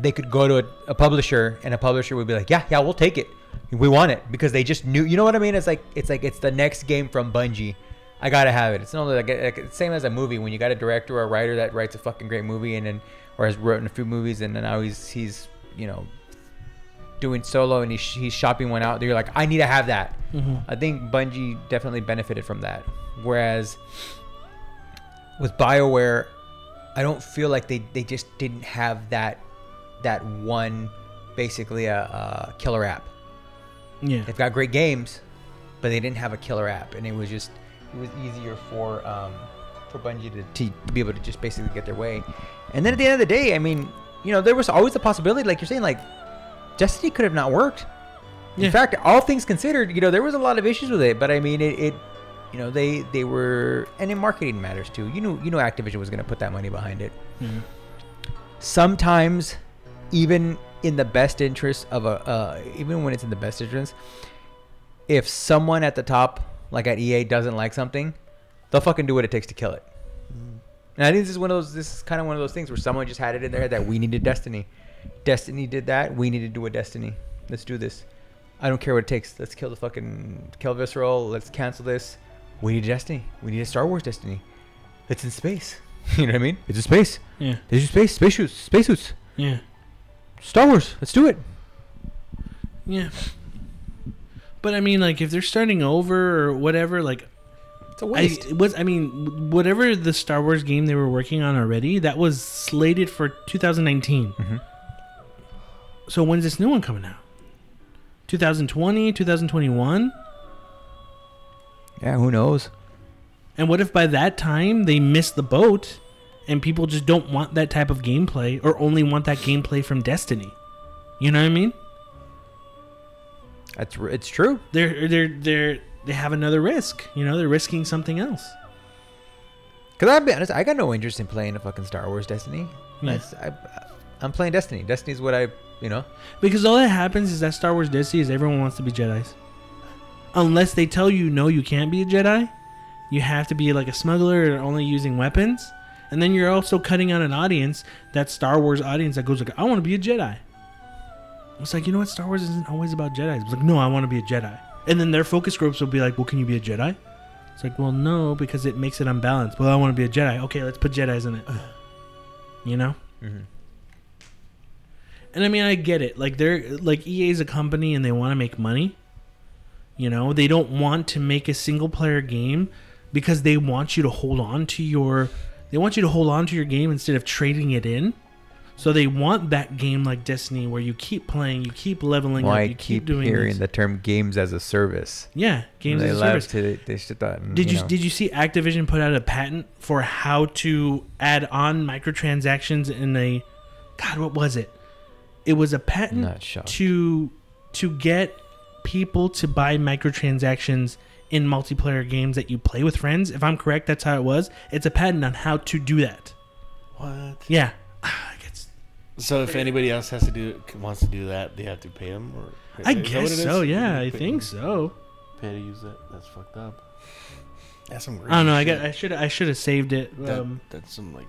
they could go to a, a publisher and a publisher would be like, yeah, yeah, we'll take it. We want it because they just knew. You know what I mean? It's like it's like it's the next game from Bungie. I gotta have it. It's not like, like same as a movie when you got a director or a writer that writes a fucking great movie and then or has written a few movies and then now he's he's you know doing solo and he's, he's shopping one out. You're like, I need to have that. Mm-hmm. I think Bungie definitely benefited from that. Whereas with BioWare, I don't feel like they, they just didn't have that that one basically a, a killer app. Yeah. They've got great games, but they didn't have a killer app, and it was just it was easier for um, for Bungie to, to be able to just basically get their way. And then at the end of the day, I mean, you know, there was always the possibility, like you're saying, like Destiny could have not worked. Yeah. In fact, all things considered, you know, there was a lot of issues with it, but I mean, it, it you know, they they were, and in marketing matters too. You know, you know, Activision was going to put that money behind it. Mhm. Sometimes, even in the best interest of a, uh, even when it's in the best interest, if someone at the top, like at EA, doesn't like something, they'll fucking do what it takes to kill it. And I think this is one of those. This is kind of one of those things where someone just had it in their head that we needed Destiny. Destiny did that. We need to do a Destiny. Let's do this. I don't care what it takes. Let's kill the fucking kill Visceral. Let's cancel this. We need a Destiny. We need a Star Wars Destiny. It's in space. you know what I mean? It's in space. Yeah. There's your space. Space suits. Space suits. Yeah. Star Wars. Let's do it. Yeah. But I mean, like, if they're starting over or whatever, like, It's a I waste. it was. I mean, whatever the Star Wars game they were working on already, that was slated for 2019. Mhm. So when's this new one coming out? 2020, 2021. yeah. Who knows? And what if by that time they miss the boat, and people just don't want that type of gameplay, or only want that gameplay from Destiny? You know what I mean? That's it's true. They're they're they're they have another risk. You know, they're risking something else. Cause I'll be honest, I got no interest in playing a fucking Star Wars Destiny. Yeah. I, I'm playing Destiny. Destiny's what I, you know. Because all that happens is that Star Wars Destiny is everyone wants to be Jedi's. Unless they tell you no, you can't be a Jedi. You have to be like a smuggler or only using weapons. And then you're also cutting out an audience, that Star Wars audience that goes like, I want to be a Jedi. It's like, you know what? Star Wars isn't always about Jedi. It's like, no, I want to be a Jedi. And then their focus groups will be like, well, can you be a Jedi? It's like, well, no, because it makes it unbalanced. Well, I want to be a Jedi. Okay, let's put Jedi's in it. You know? Mm-hmm. And I mean, I get it. Like they're like EA is a company and they want to make money. You know, they don't want to make a single player game because they want you to hold on to your they want you to hold on to your game instead of trading it in. So they want that game like Destiny where you keep playing, you keep leveling Well, up, I you keep, keep, doing hearing this. the term games as a service. yeah, games they as a service. to they should that. Did you, know. did you see Activision put out a patent for how to add on microtransactions in a God, what was it? It was a patent Not to to get people to buy microtransactions in multiplayer games that you play with friends. If I'm correct, that's how it was. It's a patent on how to do that. What? Yeah. So if anybody else has to do wants to do that, they have to pay them, or I is guess it so. Yeah, I Pay- think so. Pay to use that. That's fucked up. That's some. I don't know. I got. I should. I should have saved it. That, Um, that's some like.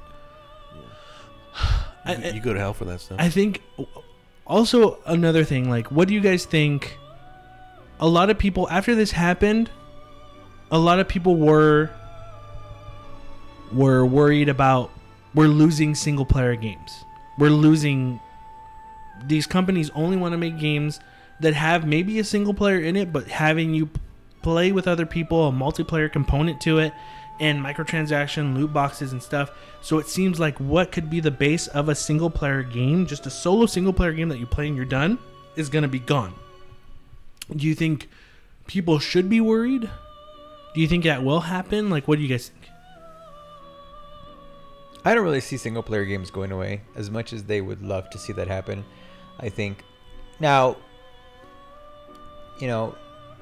Yeah. You, you go to hell for that stuff. I think also another thing, like, what do you guys think? A lot of people after this happened, a lot of people were were worried about we're losing single player games. We're losing these companies only want to make games that have maybe a single player in it, but having you play with other people, a multiplayer component to it, and microtransaction loot boxes and stuff. So it seems like what could be the base of a single player game, just a solo single player game that you play and you're done, is going to be gone. Do you think people should be worried? Do you think that will happen? Like, what do you guys think? I don't really see single player games going away as much as they would love to see that happen. I think now, you know,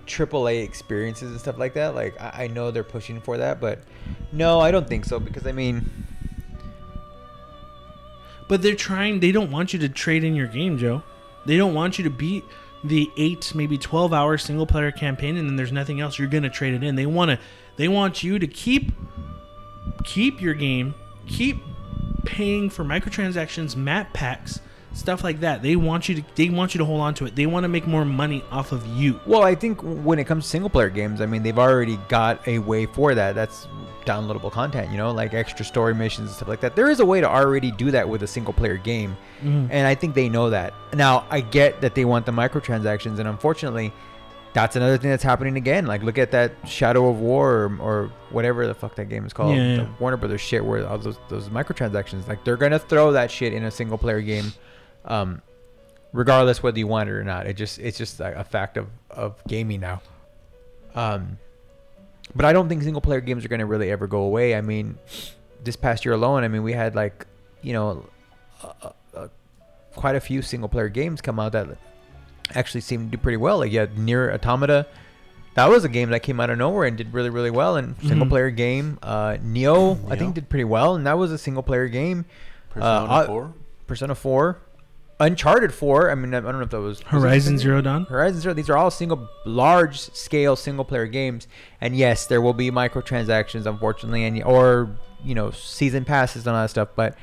AAA experiences and stuff like that. Like I, I know they're pushing for that, but no, I don't think so because I mean, But they're trying. They don't want you to trade in your game, Joe. They don't want you to beat the eight, maybe twelve hour single player campaign, and then there's nothing else. You're gonna trade it in. They want to. They want you to keep keep your game, keep paying for microtransactions, map packs, stuff like that. They want you to. They want you to hold on to it. They want to make more money off of you. well, I think when it comes to single player games, I mean, they've already got a way for that. That's downloadable content, you know, like extra story missions and stuff like that. There is a way to already do that with a single player game. Mm-hmm. and I think they know that. Now, I get that they want the microtransactions, and unfortunately, that's another thing that's happening again. Like, look at that Shadow of War or, or whatever the fuck that game is called, Yeah, the yeah. Warner Brothers shit, where all those those microtransactions, like, they're gonna throw that shit in a single player game, um, regardless whether you want it or not. It just it's just a, a fact of of gaming now. Um, but I don't think single player games are gonna really ever go away. I mean, this past year alone, I mean, we had like, you know, uh, uh, quite a few single player games come out that actually seemed to do pretty well. Like yeah, NieR Automata, that was a game that came out of nowhere and did really really well. And single Mhm. player game, uh, Nioh, I think did pretty well, and that was a single player game. Persona uh, 4. Persona Four, Uncharted Four. I mean, I don't know if that was was Horizon Zero Dawn. Horizon Zero. These are all single, large scale single player games, and yes, there will be microtransactions, unfortunately, and or you know season passes and all that stuff. But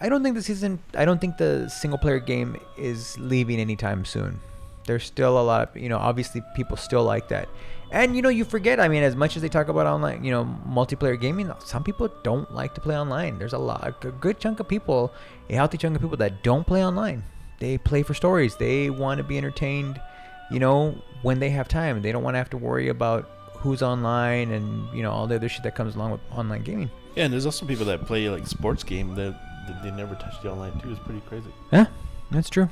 I don't think the season. I don't think the single player game is leaving anytime soon. There's still a lot of you know. Obviously, people still like that, and you know you forget. I mean, as much as they talk about online, you know, multiplayer gaming, some people don't like to play online. There's a lot, a good chunk of people, a healthy chunk of people that don't play online. They play for stories. They want to be entertained you know, when they have time. They don't want to have to worry about who's online and, you know, all the other shit that comes along with online gaming. Yeah, and there's also people that play like sports game that, that they never touch the online too. It's pretty crazy. Yeah, that's true.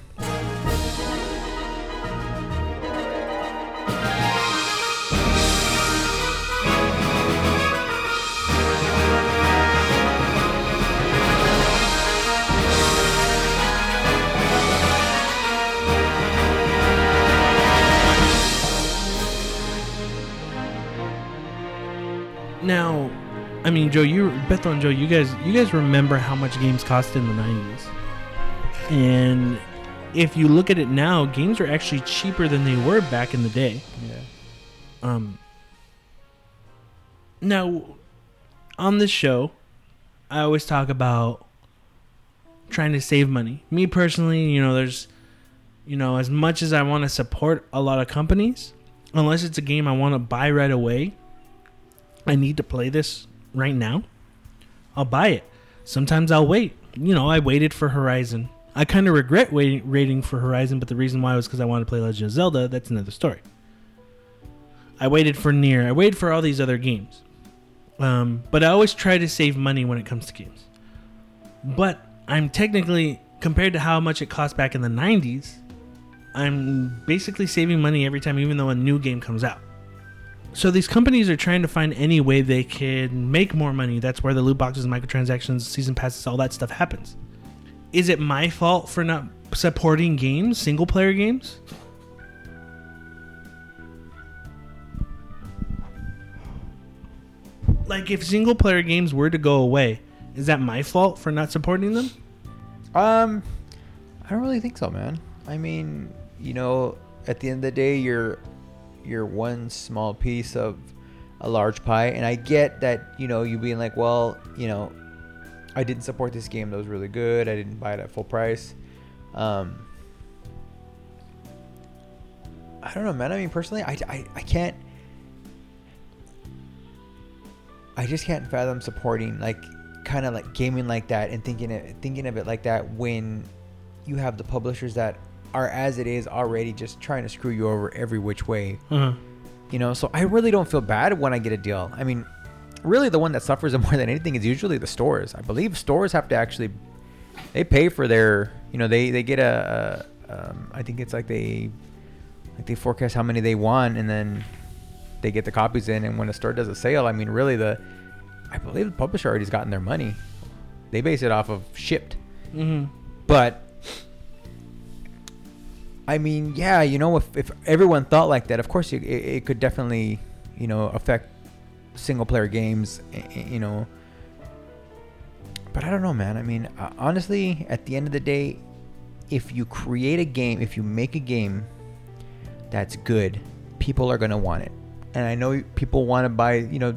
Now, I mean, Joe, you, Bethel and Joe, you guys, you guys remember how much games cost in the '90s, and if you look at it now, games are actually cheaper than they were back in the day. Yeah. Um. Now, on this show, I always talk about trying to save money. Me personally, you know, there's, you know, as much as I want to support a lot of companies, unless it's a game I want to buy right away, I need to play this right now. I'll buy it. Sometimes I'll wait. You know, I waited for Horizon. I kind of regret waiting, waiting for Horizon, but the reason why was because I wanted to play Legend of Zelda. That's another story. I waited for NieR. I waited for all these other games. Um, but I always try to save money when it comes to games. But I'm technically, compared to how much it cost back in the 90s, I'm basically saving money every time, even though a new game comes out. So these companies are trying to find any way they can make more money. That's where the loot boxes, microtransactions, season passes, all that stuff happens. Is it my fault for not supporting games, single player games? like if single player games were to go away, is that my fault for not supporting them? Um, I don't really think so, man. I mean, you know, at the end of the day, you're you're one small piece of a large pie, and I get that. You know, you being like, well, you know, I didn't support this game that was really good. I didn't buy it at full price. Um, I don't know, man. I mean, personally, I, I, I can't. I just can't fathom supporting like kind of like gaming like that and thinking it, thinking of it like that when you have the publishers that are as it is already just trying to screw you over every which way. Uh-huh. You know, so I really don't feel bad when I get a deal. I mean, really the one that suffers more than anything is usually the stores. I believe stores have to actually they pay for their, you know, they they get a, a um, I think it's like they like they forecast how many they want and then they get the copies in and when a store does a sale, I mean, really the I believe the publisher already's gotten their money. They base it off of shipped. Mm-hmm. But I mean, yeah, you know, if, if everyone thought like that, of course, it, it, could definitely, you know, affect single player games, eh, eh, you know. But I don't know, man. I mean, uh, honestly, at the end of the day, if you create a game, if you make a game that's good, people are going to want it. And I know people want to buy, you know,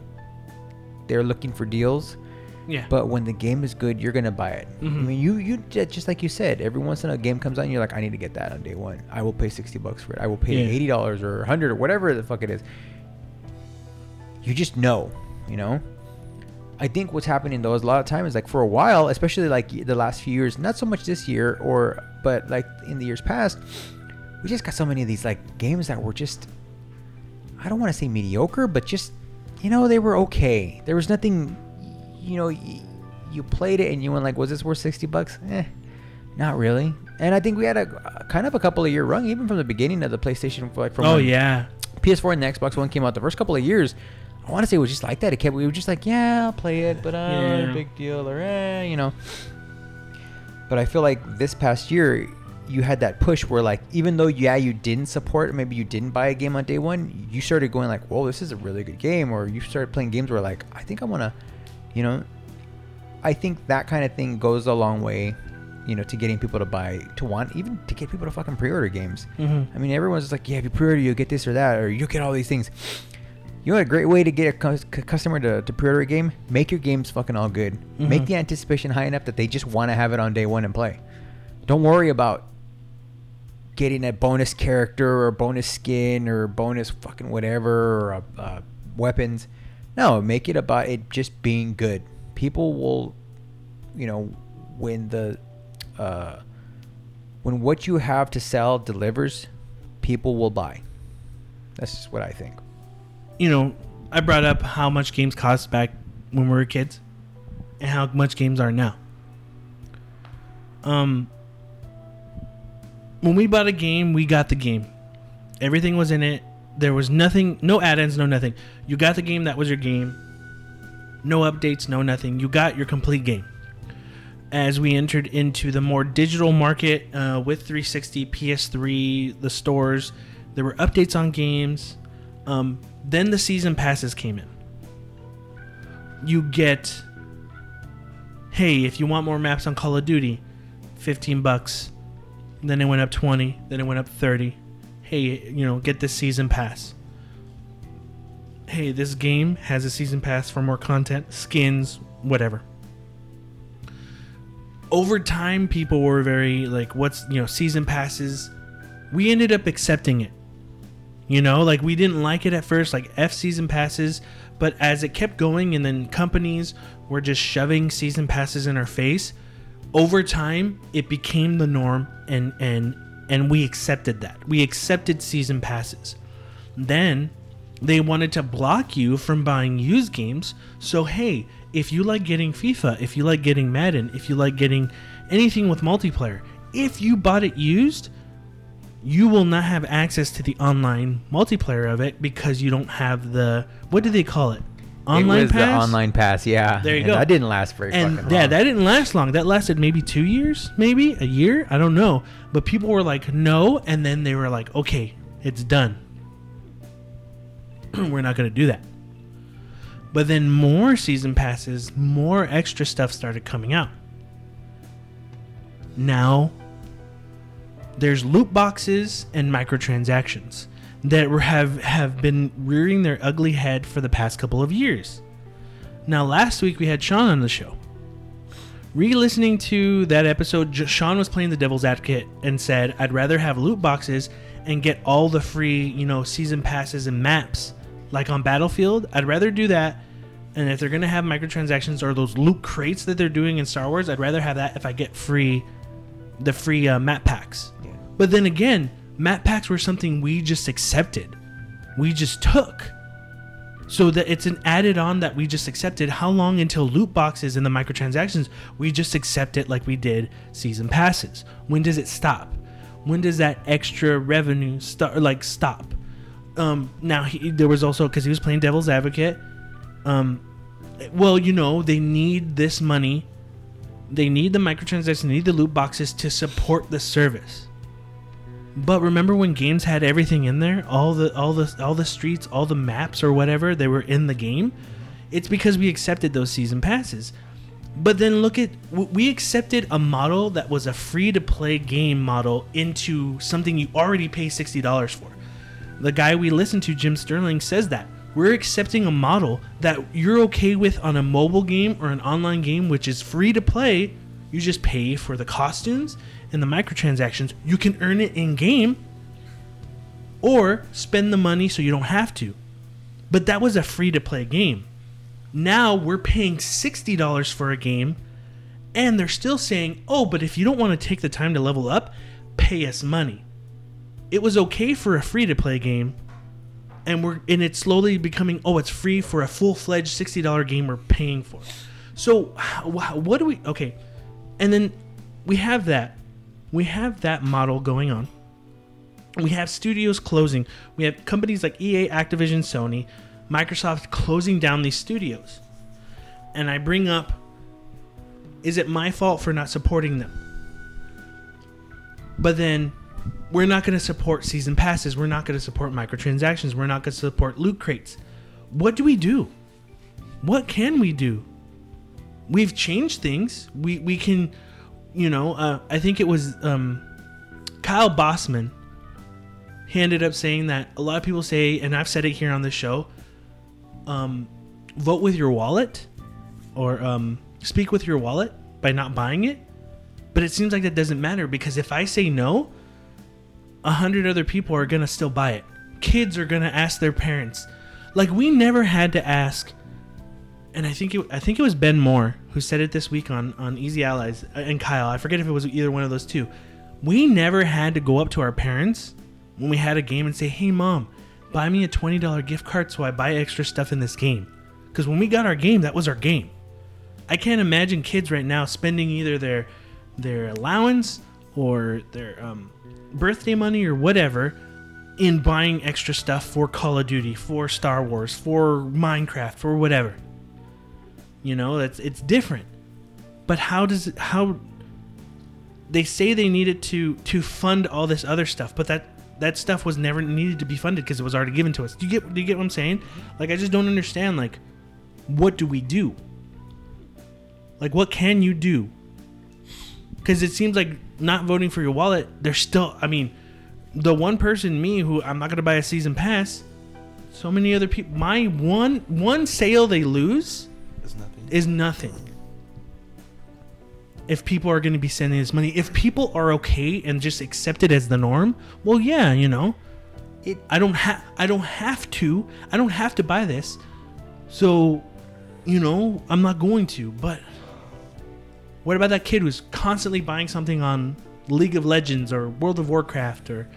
they're looking for deals. Yeah. But when the game is good, you're gonna buy it. I Mhm. mean, you you just like you said, every once in a game comes out, and you're like, I need to get that on day one. I will pay sixty bucks for it. I will pay Yeah. eighty dollars or hundred or whatever the fuck it is. You just know, you know. I think what's happening though is a lot of times, like for a while, especially like the last few years, not so much this year or, but like in the years past, we just got so many of these like games that were just, I don't want to say mediocre, but just, you know, they were okay. There was nothing, you know, y- you played it and you went like, was this worth 60 bucks? Eh, not really. And I think we had a, a kind of a couple of year run, even from the beginning of the PlayStation, like from oh yeah. PS4 and the Xbox One came out. The first couple of years, I want to say it was just like that. It kept, we were just like, yeah, I'll play it, but uh, Yeah. big deal, or eh, you know. But I feel like this past year, you had that push where like, even though yeah, you didn't support, maybe you didn't buy a game on day one, you started going like, whoa, this is a really good game, or you started playing games where like, I think I want to, you know. I think that kind of thing goes a long way, you know, to getting people to buy, to want, even to get people to fucking pre-order games. Mm-hmm. I mean, everyone's just like, yeah, if you pre-order, you'll get this or that, or you'll get all these things. You know, a great way to get a cu- customer to, to pre-order a game, make your games fucking all good. Make Mhm. the anticipation high enough that they just want to have it on day one and play. Don't worry about getting a bonus character or bonus skin or bonus fucking whatever or uh, uh, weapons. No, make it about it just being good. People will, you know, when the uh, when what you have to sell delivers, people will buy. That's what I think. You know, I brought up how much games cost back when we were kids, and how much games are now. Um, when we bought a game, we got the game. Everything was in it. There was nothing, no add-ins, no nothing. You got the game. That was your game. No updates, no nothing. You got your complete game. As we entered into the more digital market uh, with 360, PS3, the stores, there were updates on games. Um, then the season passes came in. You get, hey, if you want more maps on Call of Duty, 15 bucks. Then it went up 20. Then it went up 30. Hey, you know, get this season pass. Hey, this game has a season pass for more content, skins, whatever. Over time, people were very like, what's, you know, season passes. We ended up accepting it. You know, like we didn't like it at first, like F season passes, but as it kept going and then companies were just shoving season passes in our face, over time it became the norm and and and we accepted that. We accepted season passes. Then they wanted to block you from buying used games. So hey, if you like getting FIFA, if you like getting Madden, if you like getting anything with multiplayer, if you bought it used, you will not have access to the online multiplayer of it because you don't have the what do they call it? Online it was pass. the online pass, yeah. There you And go. That didn't last very and fucking yeah, long. that didn't last long. That lasted maybe two years, maybe a year. I don't know. But people were like, no, and then they were like, okay, it's done. we're not gonna do that. But then more season passes, more extra stuff started coming out. Now there's loot boxes and microtransactions that have have been rearing their ugly head for the past couple of years. Now last week we had Sean on the show. Re-listening to that episode, Sean was playing the devil's advocate and said, "I'd rather have loot boxes and get all the free, you know, season passes and maps like on Battlefield. I'd rather do that. And if they're gonna have microtransactions or those loot crates that they're doing in Star Wars, I'd rather have that if I get free, the free uh, map packs. Yeah. But then again, map packs were something we just accepted, we just took." So that it's an added on that we just accepted. How long until loot boxes and the microtransactions we just accept it like we did season passes? When does it stop? When does that extra revenue start like stop? Um, now he, there was also because he was playing devil's advocate. Um, well, you know they need this money. They need the microtransactions. They need the loot boxes to support the service. But remember when games had everything in there, all the all the all the streets, all the maps or whatever, they were in the game. It's because we accepted those season passes. But then look at we accepted a model that was a free to play game model into something you already pay $60 for. The guy we listened to, Jim Sterling, says that. We're accepting a model that you're okay with on a mobile game or an online game which is free to play. You just pay for the costumes and the microtransactions. You can earn it in game or spend the money so you don't have to. But that was a free to play game. Now we're paying $60 for a game and they're still saying, "Oh, but if you don't want to take the time to level up, pay us money." It was okay for a free to play game and we're and it's slowly becoming, "Oh, it's free for a full-fledged $60 game we're paying for." So, wh- what do we Okay. And then we have that we have that model going on. We have studios closing. We have companies like EA, Activision, Sony, Microsoft closing down these studios. And I bring up is it my fault for not supporting them? But then we're not going to support season passes. We're not going to support microtransactions. We're not going to support loot crates. What do we do? What can we do? We've changed things. We we can you know, uh, I think it was um, Kyle Bosman. He ended up saying that a lot of people say, and I've said it here on the show, um, vote with your wallet or um, speak with your wallet by not buying it. But it seems like that doesn't matter because if I say no, a hundred other people are gonna still buy it. Kids are gonna ask their parents. Like we never had to ask and I think it I think it was Ben Moore who said it this week on on Easy Allies uh, and Kyle. I forget if it was either one of those two. We never had to go up to our parents when we had a game and say, "Hey, mom, buy me a twenty dollar gift card so I buy extra stuff in this game." Because when we got our game, that was our game. I can't imagine kids right now spending either their their allowance or their um, birthday money or whatever in buying extra stuff for Call of Duty, for Star Wars, for Minecraft, for whatever. You know, that's it's different. But how does it how they say they needed to to fund all this other stuff, but that that stuff was never needed to be funded because it was already given to us. Do you get do you get what I'm saying? Mm-hmm. Like I just don't understand like what do we do? Like what can you do? Cuz it seems like not voting for your wallet, there's still I mean, the one person me who I'm not going to buy a season pass, so many other people my one one sale they lose. Is nothing. If people are going to be sending this money, if people are okay and just accept it as the norm, well, yeah, you know, It- I don't have, I don't have to, I don't have to buy this, so, you know, I'm not going to. But what about that kid who's constantly buying something on League of Legends or World of Warcraft or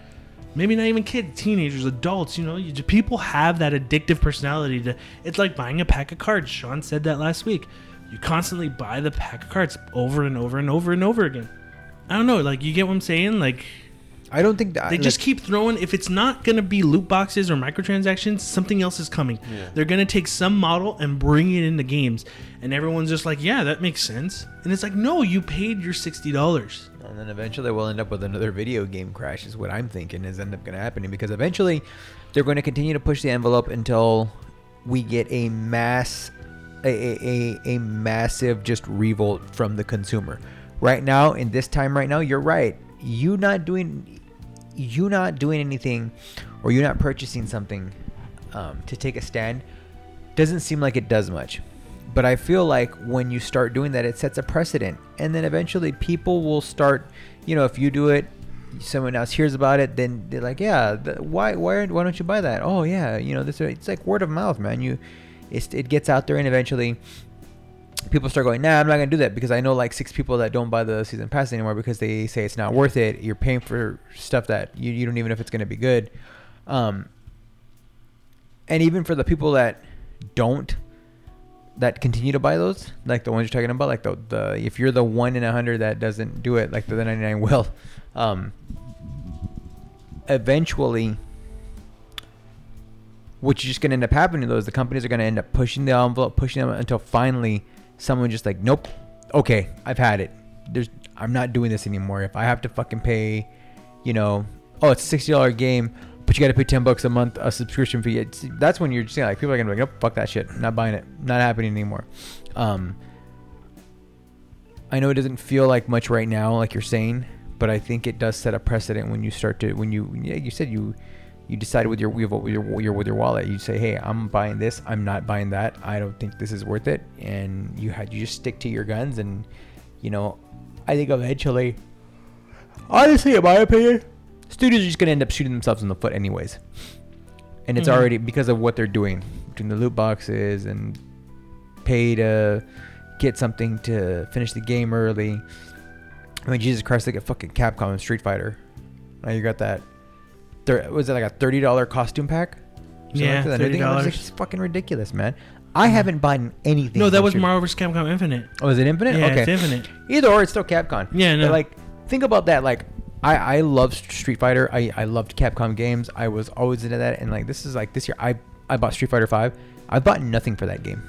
maybe not even kids, teenagers, adults, you know, you, people have that addictive personality to it's like buying a pack of cards. Sean said that last week. You constantly buy the pack of cards over and over and over and over again. I don't know, like you get what I'm saying? Like I don't think that they just keep throwing if it's not going to be loot boxes or microtransactions, something else is coming. Yeah. They're going to take some model and bring it into games and everyone's just like, "Yeah, that makes sense." And it's like, "No, you paid your $60." And then eventually we'll end up with another video game crash, is what I'm thinking is end up going to happen. Because eventually they're going to continue to push the envelope until we get a mass a, a, a, massive just revolt from the consumer. Right now, in this time right now, you're right. You not doing you not doing anything or you're not purchasing something um, to take a stand doesn't seem like it does much. But I feel like when you start doing that, it sets a precedent, and then eventually people will start. You know, if you do it, someone else hears about it, then they're like, "Yeah, th- why, why, why don't you buy that?" Oh, yeah, you know, this it's like word of mouth, man. You, it gets out there, and eventually people start going, "Nah, I'm not gonna do that," because I know like six people that don't buy the season pass anymore because they say it's not worth it. You're paying for stuff that you, you don't even know if it's gonna be good. Um, and even for the people that don't that continue to buy those like the ones you're talking about like the, the if you're the one in a hundred that doesn't do it like the 99 will um eventually what you're just gonna end up happening though is the companies are gonna end up pushing the envelope pushing them until finally someone just like nope okay i've had it. There's i'm not doing this anymore. If i have to fucking pay you know oh it's a $60 game but you got to pay 10 bucks a month a subscription fee. It's, that's when you're just like people are gonna be like nope fuck that shit. Not buying it. Not happening anymore. Um i know it doesn't feel like much right now like you're saying but i think it does set a precedent when you start to when you yeah you said you you decide with your with your, your with your wallet. You say hey i'm buying this. I'm not buying that. I don't think this is worth it. And you had you just stick to your guns and you know i think eventually honestly in my opinion studios are just gonna end up shooting themselves in the foot anyways and it's Mhm. already because of what they're doing between the loot boxes and pay to get something to finish the game early i mean jesus christ look at fucking capcom and street fighter now you got that thir- was it like a $30 costume pack Something Yeah, that. I think it was, like, $30. It's fucking ridiculous man i haven't bought anything No, that was Street- Marvel vs. Capcom Infinite. oh is it infinite Yeah, okay it's Infinite. Either or, it's still Capcom. Yeah, no. But like, think about that. Like, I I love Street Fighter. I I loved Capcom games. I was always into that. And like, this is like this year. I I bought Street Fighter Five. I bought nothing for that game.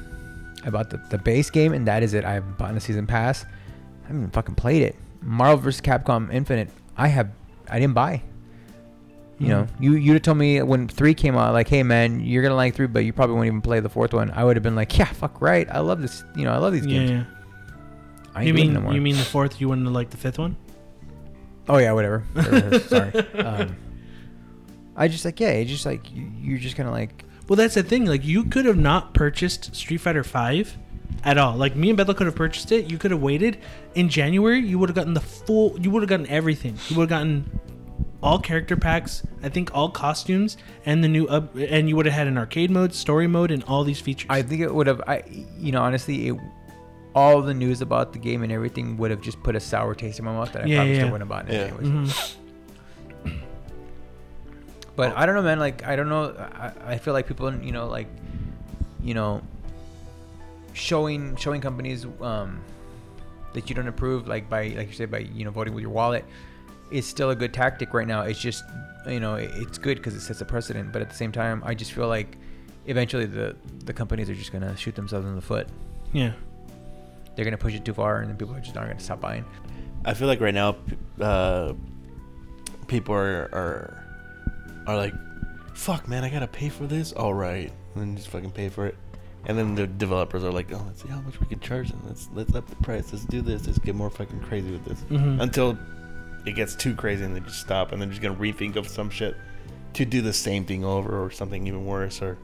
I bought the, the base game, and that is it. I bought a season pass. I haven't even fucking played it. Marvel vs. Capcom Infinite. I have. I didn't buy. You know, Mhm. you you'd have told me when three came out, like, hey man, you're gonna like three, but you probably won't even play the fourth one. I would have been like, yeah, fuck right. I love this. You know, I love these games. yeah. I ain't You mean no you mean the fourth? You wouldn't liked the fifth one? Oh yeah, whatever. Whatever, Sorry. Um, I just like yeah, it's just like you, you're just kind of like Well, that's the thing. Like, you could have not purchased Street Fighter Five at all. Like, me and Bethel could have purchased it. You could have waited in January. You would have gotten the full. You would have gotten everything. You would have gotten all character packs. I think all costumes and the new up. And you would have had an arcade mode, story mode, and all these features. I think it would have I you know honestly it, all the news about the game and everything would have just put a sour taste in my mouth that I Yeah, probably yeah, still wouldn't have bought it Yeah. anyways. Mhm. But I don't know, man. Like I don't know. I, I feel like people, you know, like you know, showing showing companies um, that you don't approve, like by like you said, by you know voting with your wallet, is still a good tactic right now. It's just you know it, it's good because it sets a precedent. But at the same time, I just feel like eventually the the companies are just gonna shoot themselves in the foot. Yeah. They're gonna push it too far, and then people are just not gonna stop buying. I feel like right now, uh, people are are are like, "Fuck, man, I gotta pay for this." All right, and then just fucking pay for it. And then the developers are like, "Oh, let's see how much we can charge them. Let's let's up the price. Let's do this. Let's get more fucking crazy with this." Mhm. Until it gets too crazy, and they just stop, and they're just gonna rethink of some shit to do the same thing over or something even worse. Or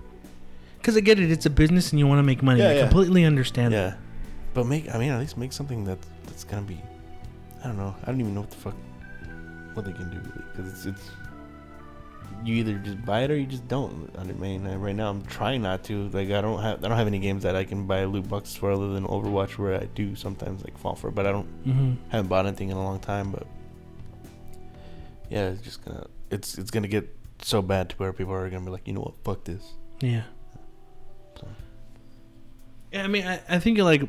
Because I get it. It's a business, and you want to make money. Yeah, I yeah. completely understand. yeah, but make I mean at least make something that that's gonna be. I don't know. I don't even know what the fuck what they can do because it's it's you either just buy it or you just don't. I mean, right now I'm trying not to. Like I don't have I don't have any games that I can buy loot boxes for other than Overwatch, where I do sometimes like fall for, it, but I don't hmm haven't bought anything in a long time. But yeah, it's just gonna it's it's gonna get so bad to where people are gonna be like, you know what, fuck this. Yeah. So. Yeah, I mean, I, I think like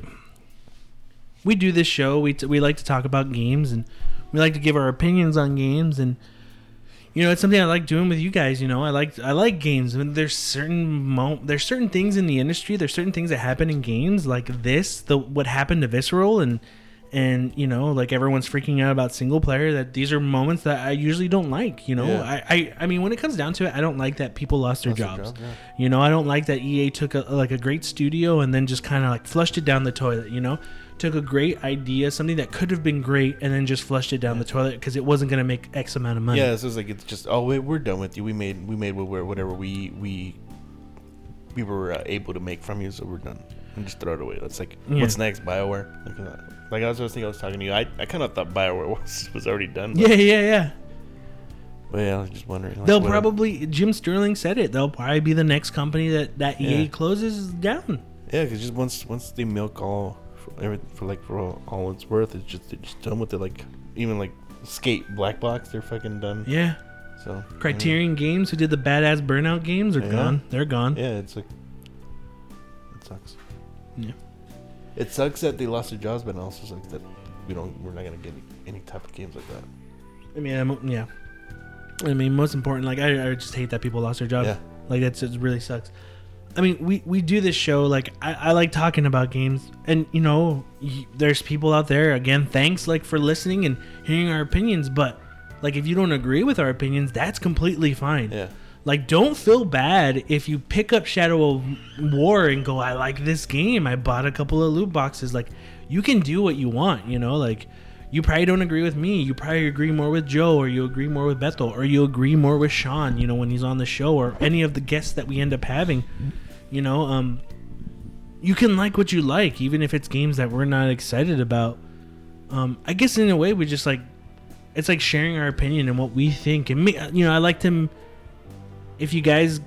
we do this show. We t- we like to talk about games and we like to give our opinions on games and you know it's something I like doing with you guys. You know, I like I like games. I mean, there's certain mo- there's certain things in the industry. There's certain things that happen in games like this. The what happened to Visceral and and you know like everyone's freaking out about single player that these are moments that i usually don't like you know Yeah. I, I i mean when it comes down to it i don't like that people lost their Lost their jobs job, yeah. you know i don't like that ea took a, like a great studio and then just kind of like flushed it down the toilet you know took a great idea something that could have been great and then just flushed it down the toilet because it wasn't going to make x amount of money Yeah, so it's like it's just oh wait, we're done with you. We made we made whatever we we we were uh, able to make from you, so we're done. And just throw it away. That's like Yeah. what's next, Bioware. Like, uh, like I was, was thinking, I was talking to you. I, I kind of thought Bioware was was already done. But, yeah yeah yeah but yeah, I was just wondering. Like, they'll probably jim sterling said it they'll probably be the next company that that ea Yeah. closes down Yeah, because just once once they milk all for, every, for like for all, all it's worth, it's just they're just done with it. Like even like Skate Black Box, they're fucking done. yeah So criterion games who did the badass burnout games are Yeah. gone they're gone Yeah, it's like it sucks. Yeah. It sucks that they lost their jobs, but it also sucks that we don't. We're not gonna get any type of games like that. I mean, I'm, yeah. I mean, most important, like I, I just hate that people lost their jobs. Yeah. Like that's it really sucks. I mean, we we do this show like I, I like talking about games, and you know, y- there's people out there. Again, thanks like for listening and hearing our opinions, but like if you don't agree with our opinions, that's completely fine. Yeah. Like, don't feel bad if you pick up Shadow of War and go, I like this game. I bought a couple of loot boxes. Like, you can do what you want, you know? Like, you probably don't agree with me. You probably agree more with Joe, or you agree more with Bethel, or you agree more with Sean, you know, when he's on the show, or any of the guests that we end up having. You know, um, you can like what you like, even if it's games that we're not excited about. Um, I guess in a way, we just like, it's like sharing our opinion and what we think. And me, you know, I like to if you guys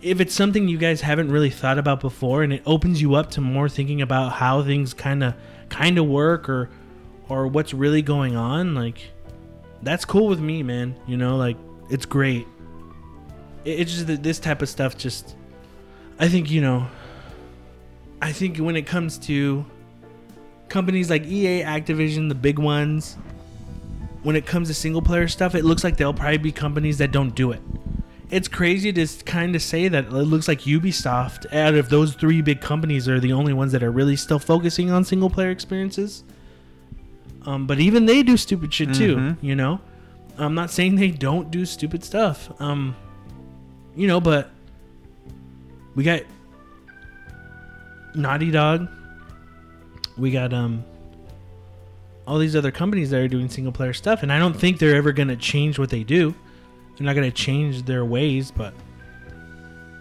if it's something you guys haven't really thought about before and it opens you up to more thinking about how things kind of kind of work or or what's really going on like that's cool with me man you know like it's great It- it's just that this type of stuff just i think you know i think when it comes to companies like ea activision the big ones when it comes to single player stuff it looks like they'll probably be companies that don't do it it's crazy to kind of say that it looks like Ubisoft, out of those three big companies, are the only ones that are really still focusing on single player experiences. Um, but even they do stupid shit too, Mhm. you know. I'm not saying they don't do stupid stuff, um, you know, but we got Naughty Dog, we got um all these other companies that are doing single player stuff, and I don't think they're ever gonna change what they do they're not going to change their ways, but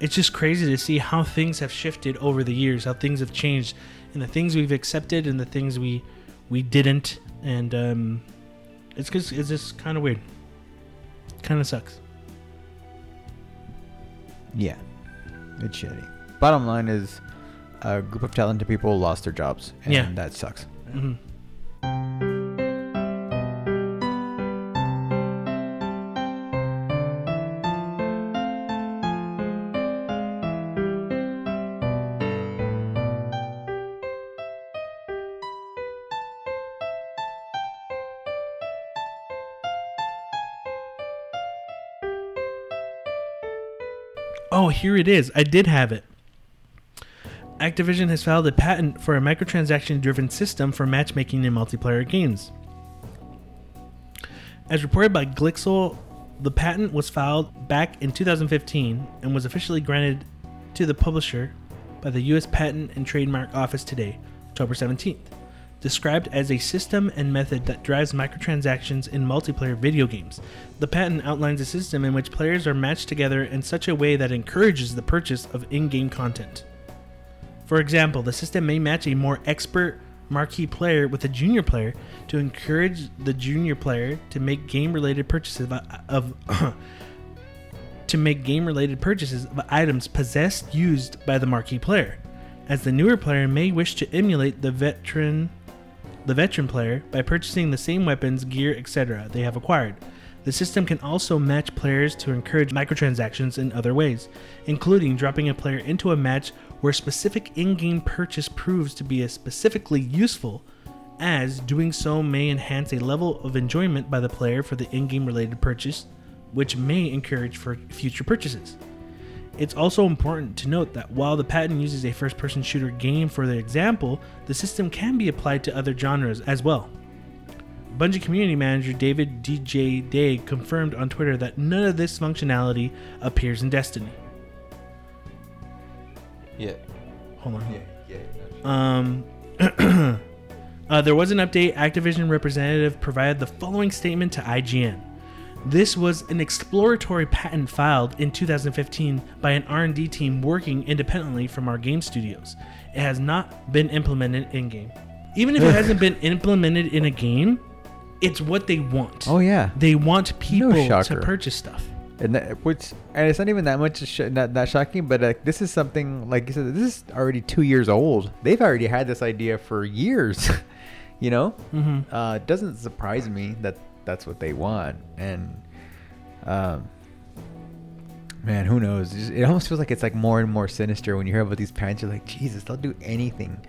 it's just crazy to see how things have shifted over the years, how things have changed, and the things we've accepted and the things we we didn't, and um, it's just it's just kind of weird. Kind of sucks. Yeah, it's shitty. Bottom line is, a group of talented people lost their jobs, and Yeah. that sucks. hmm Oh, here it is. I did have it. Activision has filed a patent for a microtransaction driven system for matchmaking in multiplayer games. As reported by Glixel, the patent was filed back in 2015 and was officially granted to the publisher by the U.S. Patent and Trademark Office today, October 17th. Described as a system and method that drives microtransactions in multiplayer video games, the patent outlines a system in which players are matched together in such a way that encourages the purchase of in game content. For example, the system may match a more expert marquee player with a junior player to encourage the junior player to make game related purchases of, of to make game related purchases of items possessed used by the marquee player as the newer player may wish to emulate the veteran the veteran player by purchasing the same weapons, gear, etc. they have acquired. The system can also match players to encourage microtransactions in other ways, including dropping a player into a match where specific in-game purchase proves to be specifically useful as doing so may enhance a level of enjoyment by the player for the in-game related purchase, which may encourage for future purchases. It's also important to note that while the patent uses a first person shooter game for the example, the system can be applied to other genres as well. Bungie community manager David DeeJ Dague confirmed on Twitter that none of this functionality appears in Destiny. Yeah. Hold on. Yeah, yeah. Um, uh, there was an update. Activision representative provided the following statement to IGN. This was an exploratory patent filed in 2015 by an R&D team working independently from our game studios. It has not been implemented in game. Even if it hasn't been implemented in a game, it's what they want. Oh yeah. They want people to purchase stuff. And that, which and it's not even that much sh- not that shocking, but like this is something like you said, this is already two years old. They've already had this idea for years. you know, hmm uh, it doesn't surprise me that that's what they want. And um, man, who knows? It almost feels like it's like more and more sinister when you hear about these parents. You're like, Jesus, they'll do anything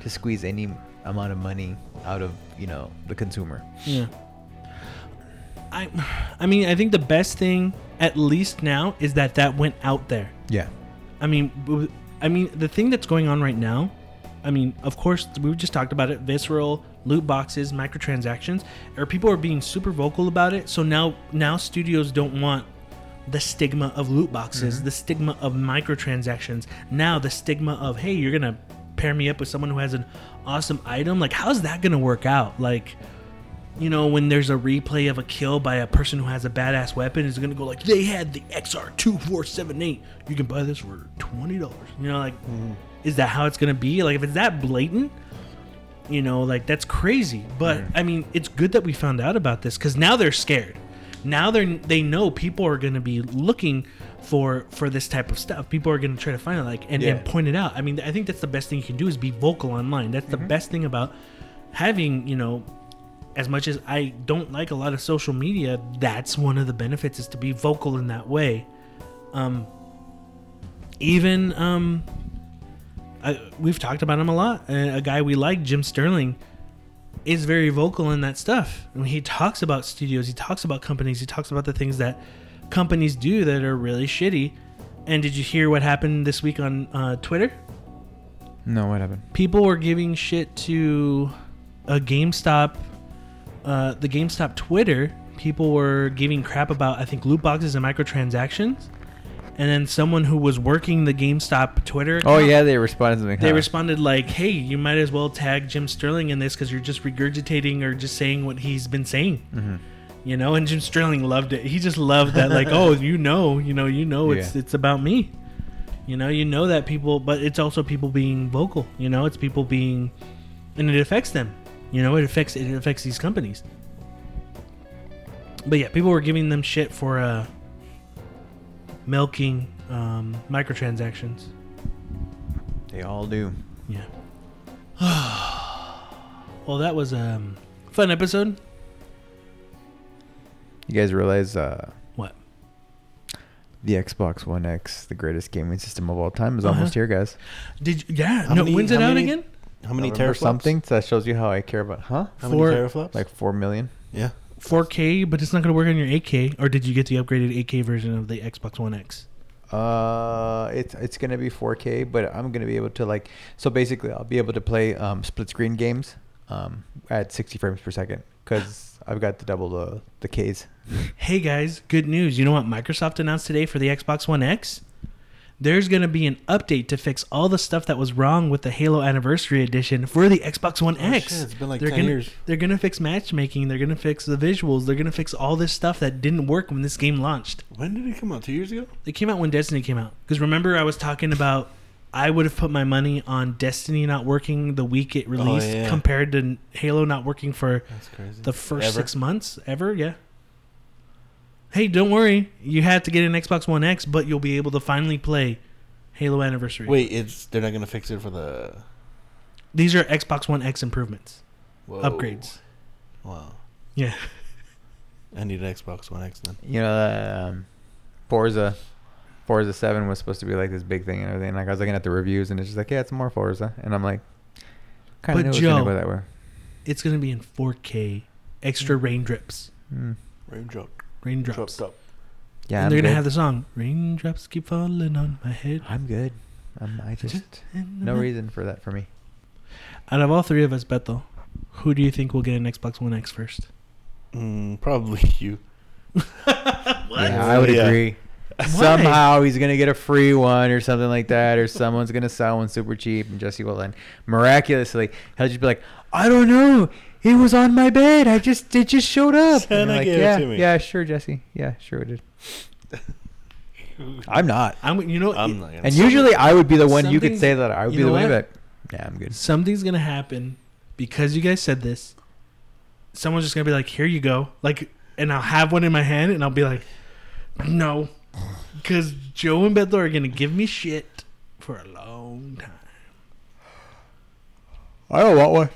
to squeeze any amount of money out of you know the consumer. Yeah. I, I mean, I think the best thing, at least now, is that that went out there. Yeah. I mean, I mean, the thing that's going on right now. I mean, of course, we just talked about it. Visceral loot boxes, microtransactions, or people are being super vocal about it. So now, now studios don't want the stigma of loot boxes, mm-hmm. the stigma of microtransactions. Now the stigma of hey, you're gonna pair me up with someone who has an awesome item. Like, how's that gonna work out? Like, you know, when there's a replay of a kill by a person who has a badass weapon, is gonna go like, they had the XR two four seven eight. You can buy this for twenty dollars. You know, like, mm-hmm. is that how it's gonna be? Like, if it's that blatant, you know, like that's crazy. But I mean, it's good that we found out about this because now they're scared. Now they're they know people are gonna be looking for for this type of stuff. People are gonna try to find it, like and, Yeah. and point it out. I mean, I think that's the best thing you can do is be vocal online. That's the best thing about having you know as much as I don't like a lot of social media, that's one of the benefits is to be vocal in that way. Um, even um, I, we've talked about him a lot. Uh, a guy we like, Jim Sterling, is very vocal in that stuff. When he talks about studios, he talks about companies, he talks about the things that companies do that are really shitty. And did you hear what happened this week on uh, Twitter? No, what happened? people were giving shit to a GameStop, uh, the GameStop Twitter. People were giving crap about I think loot boxes and microtransactions, and then someone who was working the GameStop Twitter. Oh yeah, they responded something. They huh? responded like, "Hey, you might as well tag Jim Sterling in this because you're just regurgitating or just saying what he's been saying." Mm-hmm. You know, and Jim Sterling loved it. He just loved that, like, oh, you know, you know, you know, it's Yeah. it's about me. You know, you know that people, but it's also people being vocal. You know, it's people being, and it affects them. You know, it affects it affects these companies. But yeah, people were giving them shit for uh, milking um, microtransactions. They all do. Yeah. well, that was a um, fun episode. You guys realize uh, What? the Xbox One X, the greatest gaming system of all time, is Uh-huh. almost here, guys. Did you, yeah? How no, many- when's it how out many- again? How many November teraflops? Something so that shows you how I care about, huh? How Four- many teraflops? Like four million. yeah. 4K, but it's not going to work on your 8K. Or did you get the upgraded 8K version of the Xbox One X? Uh, it's it's gonna be 4K, but I'm gonna be able to like. So basically, I'll be able to play um, split screen games um, at 60 frames per second because I've got the double the the Ks. Hey guys, good news. You know what Microsoft announced today for the Xbox One X? There's going to be an update to fix all the stuff that was wrong with the Halo Anniversary Edition for the Xbox One Oh, X. shit, it's been like they're 10 gonna, years. They're going to fix matchmaking. They're going to fix the visuals. They're going to fix all this stuff that didn't work when this game launched. When did it come out? Two years ago? It came out when Destiny came out. Because remember, I was talking about I would have put my money on Destiny not working the week it oh, released yeah. compared to Halo not working for That's crazy. the first Ever? six months ever. Yeah. Hey, don't worry. You have to get an Xbox One X, but you'll be able to finally play Halo Anniversary. Wait, it's they're not gonna fix it for the These are Xbox One X improvements, whoa. upgrades. Wow. Yeah. I need an Xbox One X then. You know, um, Forza, Forza Seven was supposed to be like this big thing and everything. Like I was looking at the reviews and it's just like, yeah, it's more Forza, and I'm like, kind of knew it was gonna go that way. It's going to be in 4K, extra rain raindrops. Mm. Raindrop. Raindrops. Dropped up. Yeah, and I'm they're gonna good. have the song "Raindrops Keep Falling on My Head." I'm good. I'm, I just no reason for that for me. Out of all three of us, Beto, who do you think will get an Xbox One X first? Mm, probably you. Yeah, I would Yeah. agree. Somehow he's gonna get a free one or something like that, or someone's gonna sell one super cheap, and Jesse will then miraculously he'll just be like, "I don't know, it was on my bed. I just it just showed up." And Santa like, gave it yeah, to me." yeah, sure, Jesse. Yeah, sure it did. I'm not. I'm. You know, I'm not. And usually I would be the one you could Something's- say that I would you be the know one, what? but yeah, I'm good. something's gonna happen because you guys said this. Someone's just gonna be like, "Here you go," like, and I'll have one in my hand, and I'll be like, "No," because Joe and Beto are gonna give me shit for a long time. I don't want one.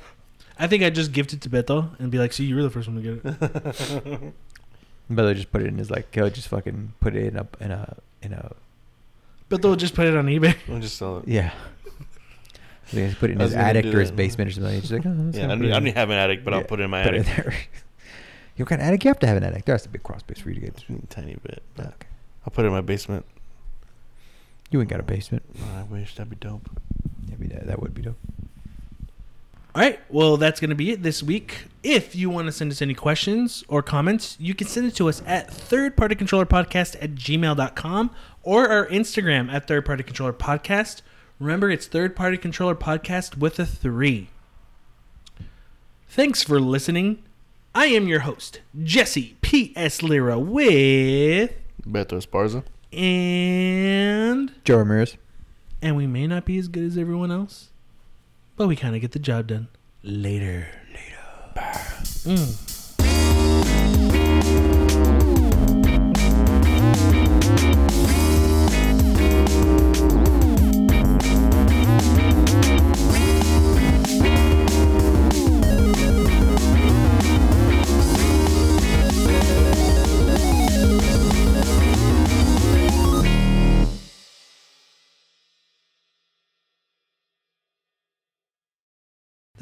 I think I just gift it to Beto and be like, "See, you were the first one to get it." But they just put it in his like he'll just fucking put it in a in a in a Beto will just put it on eBay. I'll just sell it. yeah. They just put it in his attic or his that. basement or something. He's just like, oh, that's Yeah, I don't. I don't even have an attic, but I'll put it in my Put it attic. there. you got an attic? You have to have an attic. There has to be a cross space for you to get. Just a tiny bit. But Okay. I'll put it in my basement. You ain't got a basement. Oh, I wish that'd be dope. Yeah, be- that, that would be dope. All right. Well, that's going to be it this week. If you want to send us any questions or comments, you can send it to us at thirdpartycontrollerpodcast at gmail.com or our Instagram at Third Party Controller Podcast. Remember, it's Third Party Controller Podcast with a three. Thanks for listening. I am your host, Jesse P.S. Lira with. Beto Esparza. And. Joe Ramirez. And we may not be as good as everyone else, but we kind of get the job done. Later. Later. Mm.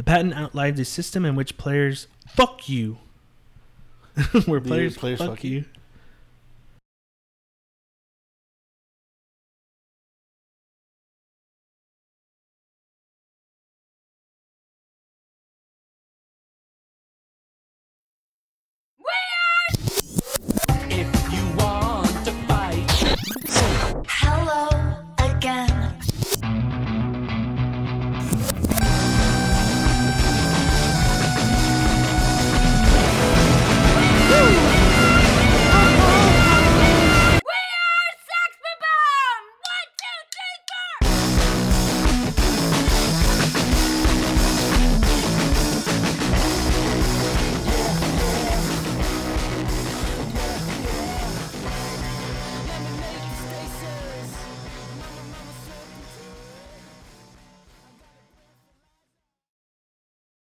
The patent outlines a system in which players fuck you. Where players, players fuck fuck you. you.